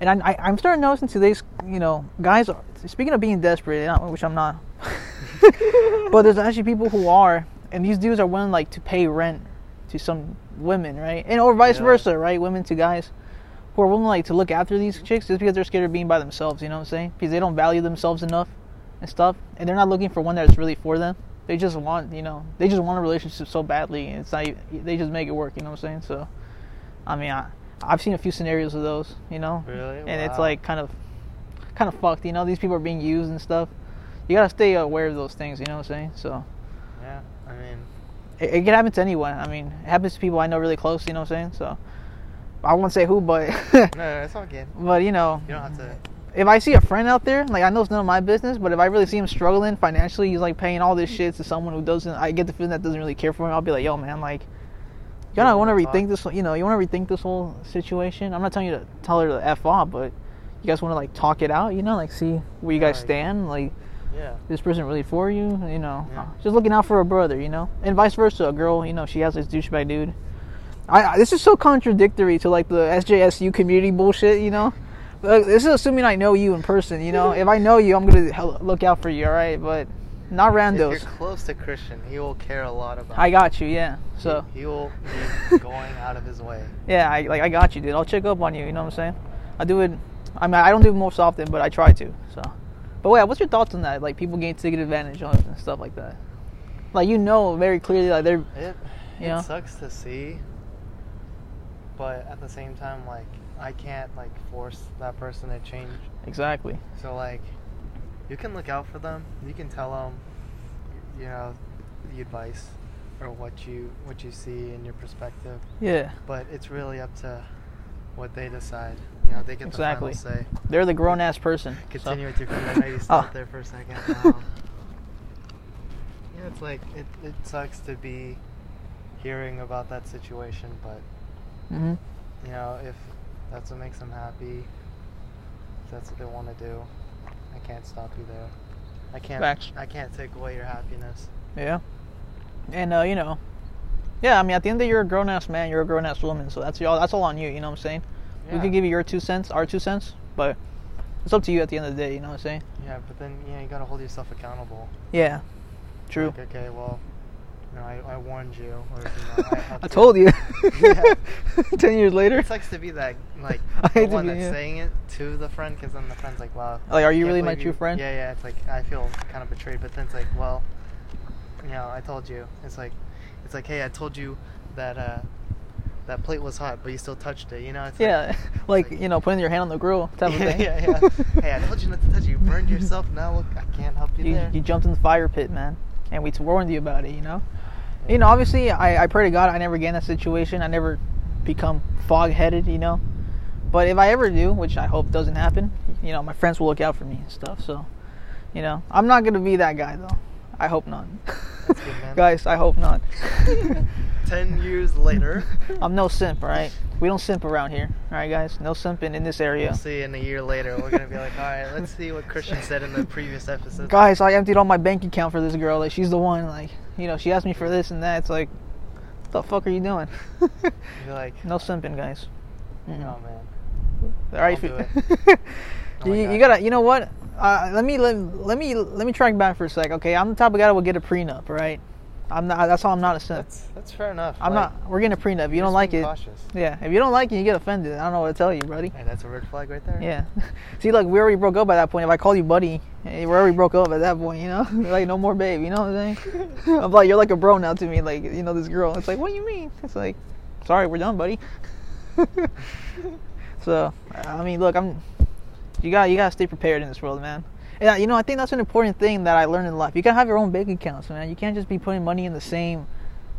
And I, I, I'm starting noticing today's, you know, guys. Are, speaking of being desperate, not- which I'm not, but there's actually people who are, and these dudes are willing like to pay rent to some women, right? And or vice Yeah. versa, right? Women to guys who are willing like to look after these chicks just because they're scared of being by themselves. You know what I'm saying? Because they don't value themselves enough and stuff, and they're not looking for one that's really for them. They just want, you know, they just want a relationship so badly, and it's not. e- They just make it work. You know what I'm saying? So. I mean, I, I've seen a few scenarios of those, you know, Really? and it's like kind of, kind of fucked. You know, these people are being used and stuff. You gotta stay aware of those things. You know what I'm saying? So Yeah. I mean, it, it can happen to anyone. I mean, it happens to people I know really close. You know what I'm saying? So I won't say who, but no, no, it's all good. but you know, You don't have to. if I see a friend out there, like I know it's none of my business, but if I really see him struggling financially, he's like paying all this shit to someone who doesn't. I get the feeling that doesn't really care for him. I'll be like, yo, man, like, you gotta want to rethink this. You know, you want to rethink this whole situation. I'm not telling you to tell her to f off, but you guys want to like talk it out. You know, like see where you guys Right. stand. Like, Yeah. this person really for you? You know, Yeah. just looking out for a brother. You know, and vice versa. A girl, you know, she has this douchebag dude. I, I this is so contradictory to like the SJSU community bullshit. You know. This is assuming I know you in person, you know. If I know you, I'm gonna look out for you, all right? But not randos. If you're close to Christian, he will care a lot about. I got you, yeah. So he, he will be going out of his way. yeah, I like I got you, dude. I'll check up on you. You know what I'm saying? I do it. I mean, I don't do it most often, but I try to. So, but wait, what's your thoughts on that? Like people getting taken advantage and stuff like that. Like you know very clearly, like they're It it Yeah. sucks to see, but at the same time, like I can't like force that person to change. exactly. So like, you can look out for them. You can tell them, you know, the advice or what you what you see in your perspective. Yeah, But it's really up to what they decide. You know, they get Exactly. the final say. they're the grown ass person. so- Continue with your friend. I know you stopped Oh. there for a second. Um, yeah, it's like it, it sucks to be hearing about that situation, but Mhm. you know, if that's what makes them happy, if that's what they want to do, I can't stop you there. I can't. Facts. I can't take away your happiness. Yeah. And uh, you know, yeah. I mean, at the end of the day, you're a grown ass man. You're a grown ass woman. So that's all. That's all on you. You know what I'm saying? We Yeah. could give you your two cents, our two cents, but it's up to you at the end of the day. You know what I'm saying? Yeah, but then yeah, you gotta hold yourself accountable. Yeah. True. Like, okay, well, know, I, I warned you, or you know, I, I told you. Yeah. Ten years later. It sucks to be that like I the one be- that's yeah. saying it to the friend, because then the friend's like, "Wow." Like, are you really my true you-" friend? Yeah, yeah. It's like I feel kind of betrayed, but then it's like, well, you know, I told you. It's like, it's like, hey, I told you that uh, that plate was hot, but you still touched it. You know? It's Yeah, like like- you know, putting your hand on the grill type of thing. yeah, yeah. hey, I told you not to touch it. You burned yourself. Now look, I can't help you, you, there. you jumped in the fire pit, man, and we warned you about it. You know, you know. Obviously, I, I pray to God I never get in that situation. I never become fog-headed. You know, but if I ever do, which I hope doesn't happen, you know, my friends will look out for me and stuff. So, you know, I'm not gonna be that guy though. I hope not. Good. Guys, I hope not. Ten years later, I'm no simp, right? We don't simp around here, all right, guys? No simping in this area. we'll see. In a year later, we're gonna be like, all right, let's see what Christian said in the previous episode. guys, I emptied all my bank account for this girl. Like, she's the one. Like, you know, she asked me for this and that. It's like, what the fuck are you doing? You're like, no simping, guys. Mm-mm. oh man. All right, you, Oh you, you gotta. You know what? Uh, let me let, let me let me track back for a sec. Okay, I'm the type of guy that will get a prenup. Right? I'm not. That's all. I'm not a simp. That's that's fair enough. I'm like, not. We're getting a prenup. If you don't like it, Cautious. yeah. If you don't like it, you get offended. I don't know what to tell you, buddy. Hey, that's a red flag right there. Yeah. See, like we already broke up by that point. If I call you buddy, eh, we already broke up at that point. You know, like no more babe. You know what I'm saying? I'm like you're like a bro now to me. Like you know this girl. It's like what do you mean? It's like, sorry, we're done, buddy. so I mean, look, I'm. You got you gotta stay prepared in this world, man. Yeah, you know I think that's an important thing that I learned in life. You gotta have your own bank accounts, man. You can't just be putting money in the same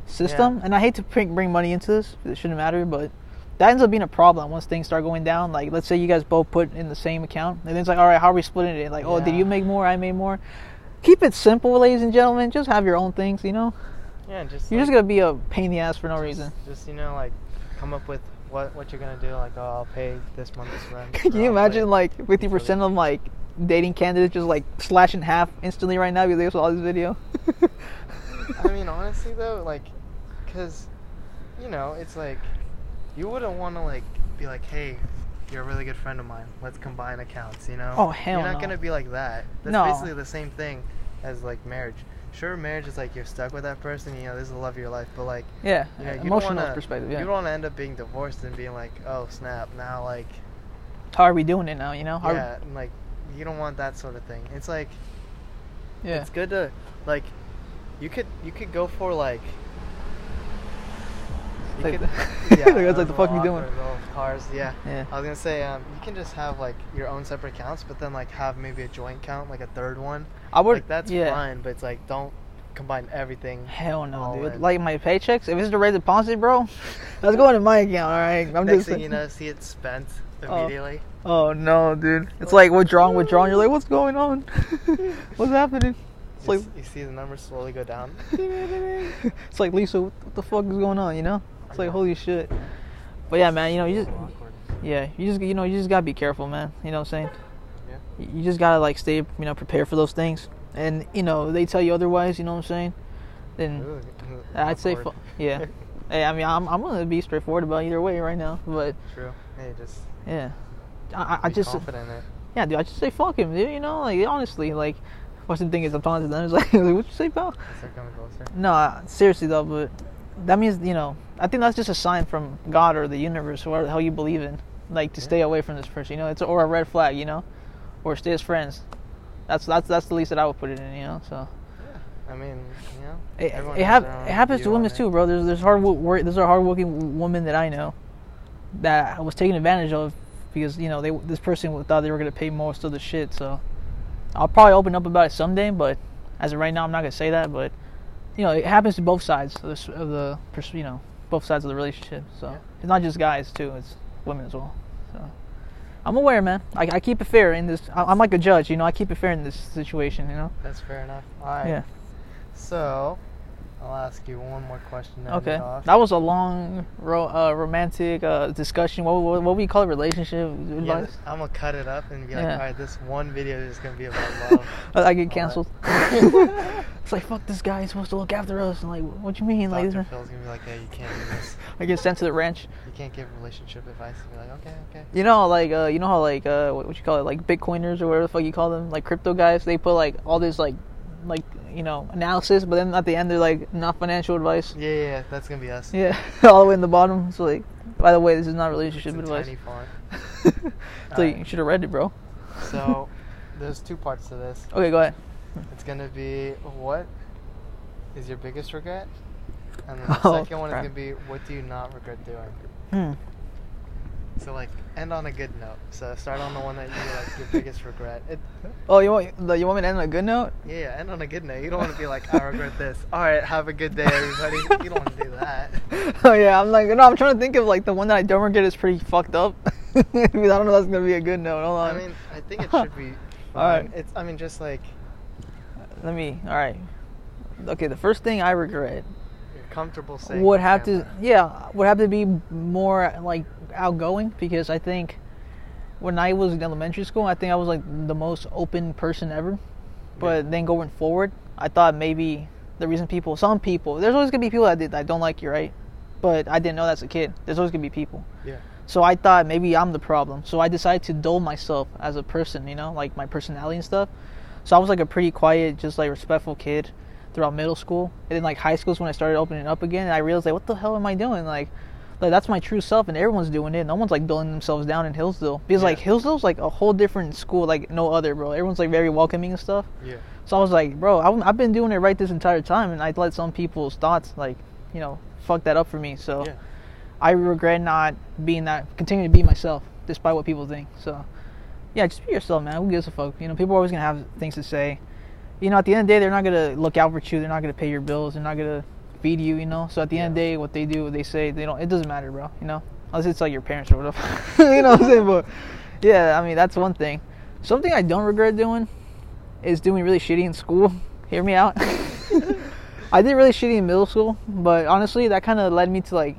system. Yeah. And I hate to bring bring money into this. It shouldn't matter, but that ends up being a problem once things start going down. Like, let's say you guys both put in the same account, and then it's like, all right, how are we splitting it? Like, oh, did you make more? I made more. Keep it simple, ladies and gentlemen. Just have your own things, you know. Yeah, just You're just gonna be a pain in the ass for no reason. Just you know, like come up with what what you're gonna do. Like, oh, I'll pay this month's rent. Can you I'll imagine like 50% of like dating candidates just like slash in half instantly right now because they saw this video? I mean, honestly though, like, cause you know, it's like you wouldn't want to like be like, hey. You're a really good friend of mine. Let's combine accounts, you know? Oh, hell You're not no. gonna be like that. That's No. basically the same thing as like marriage. Sure, marriage is like you're stuck with that person. You know, this is the love of your life. But like, yeah, you know, you emotional don't wanna, perspective. You don't want to end up being divorced and being like, oh snap, now like, how are we doing it now? You know? How- yeah, and, like, you don't want that sort of thing. It's like, yeah. it's good to like, you could you could go for like, You Like, could- yeah, that's like the fuck you doing? cars. Yeah. Yeah. I was gonna say um, you can just have like your own separate accounts, but then like have maybe a joint count, like a third one. I would. like that's yeah. fine, but it's like don't combine everything. Hell no, dude. in. Like my paychecks, if it's direct deposit, bro, that's going to my account. All right. I'm Next just. thing you know, see it spent. Immediately. Oh no, dude. It's like withdrawn, withdrawn. You're like, what's going on? what's happening? It's You, like, you see the numbers slowly go down. it's like Lisa, what the fuck is going on? You know? It's like holy shit. But yeah, man. You know, you just, yeah, you just, you know, you just gotta be careful, man. You know what I'm saying? Yeah. You- just gotta like stay, you know, prepared for those things. And you know, they tell you otherwise. You know what I'm saying? Then Ooh, I'd say, yeah. Hey, I mean, I'm, I'm gonna be straightforward about either way right now. But True. Hey, just yeah, I, I- just, confident it. yeah, dude, I just say fuck him, dude. You know, like honestly, like. What's the thing is, I'm talking to them. It's like, what you say, pal? Start coming closer. No, uh, seriously though, but that means you know. I think that's just a sign from God or the universe, or whatever the hell you believe in, like to Yeah. stay away from this person. You know, it's or a red flag. You know, or stay as friends. That's that's that's the least that I would put it in. You know, so I mean, you know, it, it, hap- it happens to women too, bro. There's there's hard work. There's a hardworking woman that I know that I was taken advantage of because you know they this person thought they were gonna pay most of the shit. So I'll probably open up about it someday, but as of right now, I'm not gonna say that. But you know, it happens to both sides of the, of the you know both sides of the relationship. So Yeah. it's not just guys too; it's women as well. So I'm aware, man. I, I keep it fair in this. I, I'm like a judge, you know. I keep it fair in this situation, you know. That's fair enough. All right. Yeah. So, I'll ask you one more question. Okay, that was a long, ro- uh, romantic uh, discussion. What, what what we call it, relationship Yeah, advice? I'm gonna cut it up and be like, Yeah. all right, this one video is gonna be about love. I get canceled. it's like fuck this guy. He's supposed to look after us. And like, what you mean? Like, Dr. this- Phil's gonna be like, yeah, you can't do this. I get sent to the ranch. You can't give relationship advice. And be like, okay, okay. You know, how, like, uh, you know how like, uh, what, what you call it, like Bitcoiners or whatever the fuck you call them, like crypto guys. They put like all this like, like you know, analysis, but then at the end they're like not financial advice. Yeah, yeah, yeah, that's gonna be us. Yeah, all the way in the bottom. So like, by the way, this is not It's relationship in advice. tiny font. it's like, you should have read it, bro. So, there's two parts to this. Okay, go ahead. It's gonna be what is your biggest regret, and the Oh, second one is gonna be what do you not regret doing. Hmm. So like end on a good note. So start on the one that you like your biggest regret. It, Oh, you want you want me to end on a good note? yeah, yeah, end on a good note. You don't want to be like I regret this. All right, have a good day, everybody. you don't want to do that. oh yeah, I'm like no, I'm trying to think of like the one that I don't regret is pretty fucked up. I don't know if that's gonna be a good note. Hold on. I mean, I think it should be. All right. It's I mean just like let me. All right. Okay, the first thing I regret comfortable saying. would have to, yeah, would have to be more like outgoing because I think when I was in elementary school, I think I was like the most open person ever. But then going forward, I thought maybe the reason people, some people, there's always gonna be people that, that don't like you, right? But I didn't know that's a kid. There's always gonna be people. Yeah. So I thought maybe I'm the problem. So I decided to dull myself as a person, you know, like my personality and stuff. So I was like a pretty quiet, just like respectful kid throughout middle school. And then like high school is when I started opening up again. And I realized like, what the hell am I doing? Like, like that's my true self, and everyone's doing it. No one's like dulling themselves down in Hillsdale because like Yeah. Hillsdale's like a whole different school, like no other, bro. Everyone's like very welcoming and stuff. Yeah. So I was like, bro, I'm- I've been doing it right this entire time, and I let some people's thoughts like, you know, fuck that up for me. So. Yeah. I regret not being that, continuing to be myself, despite what people think. So, yeah, just be yourself, man. Who gives a fuck? You know, people are always gonna have things to say. You know, at the end of the day, they're not gonna look out for you. They're not gonna pay your bills. They're not gonna feed you. You know. So at the end of the day, what they do, what they say, they don't. It doesn't matter, bro. You know, unless it's like your parents or whatever. you know what I'm saying? But yeah, I mean that's one thing. Something I don't regret doing is doing really shitty in school. Hear me out. I did really shitty in middle school, but honestly, that kind of led me to like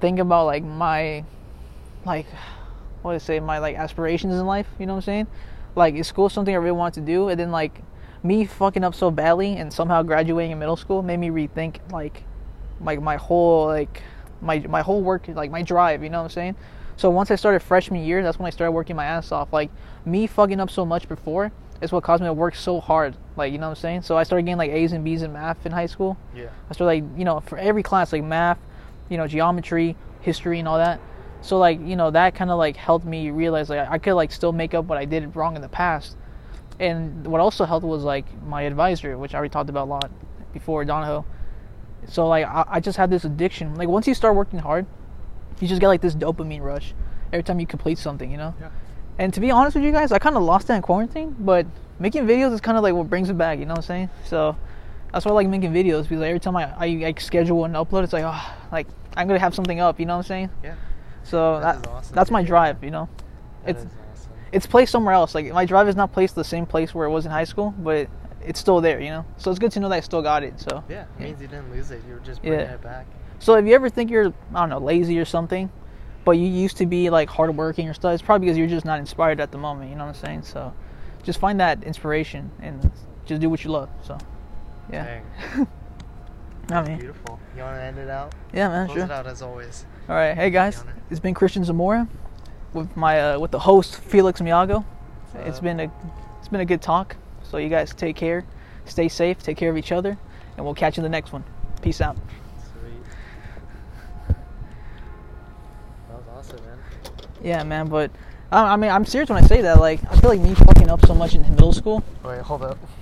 think about like my like what do I say my like aspirations in life. You know what I'm saying? Like is school something I really wanted to do, and then like me fucking up so badly and somehow graduating in middle school made me rethink like my my whole like my my whole work like my drive. You know what I'm saying? So once I started freshman year, that's when I started working my ass off. Like me fucking up so much before is what caused me to work so hard. Like you know what I'm saying? So I started getting like A's and B's in math in high school. Yeah. I started like you know for every class like math, you know geometry, history, and all that. So like you know that kind of like helped me realize like I could like still make up what I did wrong in the past. And what also helped was like my advisor, which I already talked about a lot before, Donahoe. So like I, I just had this addiction. Like once you start working hard, you just get like this dopamine rush every time you complete something, you know. Yeah. And to be honest with you guys, I kind of lost that in quarantine, but making videos is kind of like what brings it back. You know what I'm saying? So that's why I like making videos because like, every time I, I like schedule and upload, it's like oh, like I'm gonna have something up. You know what I'm saying? Yeah. So That that, awesome that's my drive. You know, That It's- awesome. It's placed somewhere else. Like my drive is not placed the same place where it was in high school, but it's still there. You know, so it's good to know that I still got it. So Yeah, it Yeah. means you didn't lose it. You were just bringing Yeah. it back. So if you ever think you're, I don't know, lazy or something, but you used to be like hardworking or stuff, it's probably because you're just not inspired at the moment. You know what I'm saying? So just find that inspiration and just do what you love. So yeah, Dang. I mean, Beautiful. You want to end it out? yeah, man, Close sure. it out as always. All right, hey guys, it's been Christian Zamora with my uh, with the host Felix Miago. It's been a it's been a good talk. So you guys take care, stay safe, take care of each other, and we'll catch you in the next one. Peace out. Sweet. That was awesome, man. Yeah, man, but I, I mean, I'm serious when I say that. Like, I feel like me fucking up so much in middle school. Wait, hold up.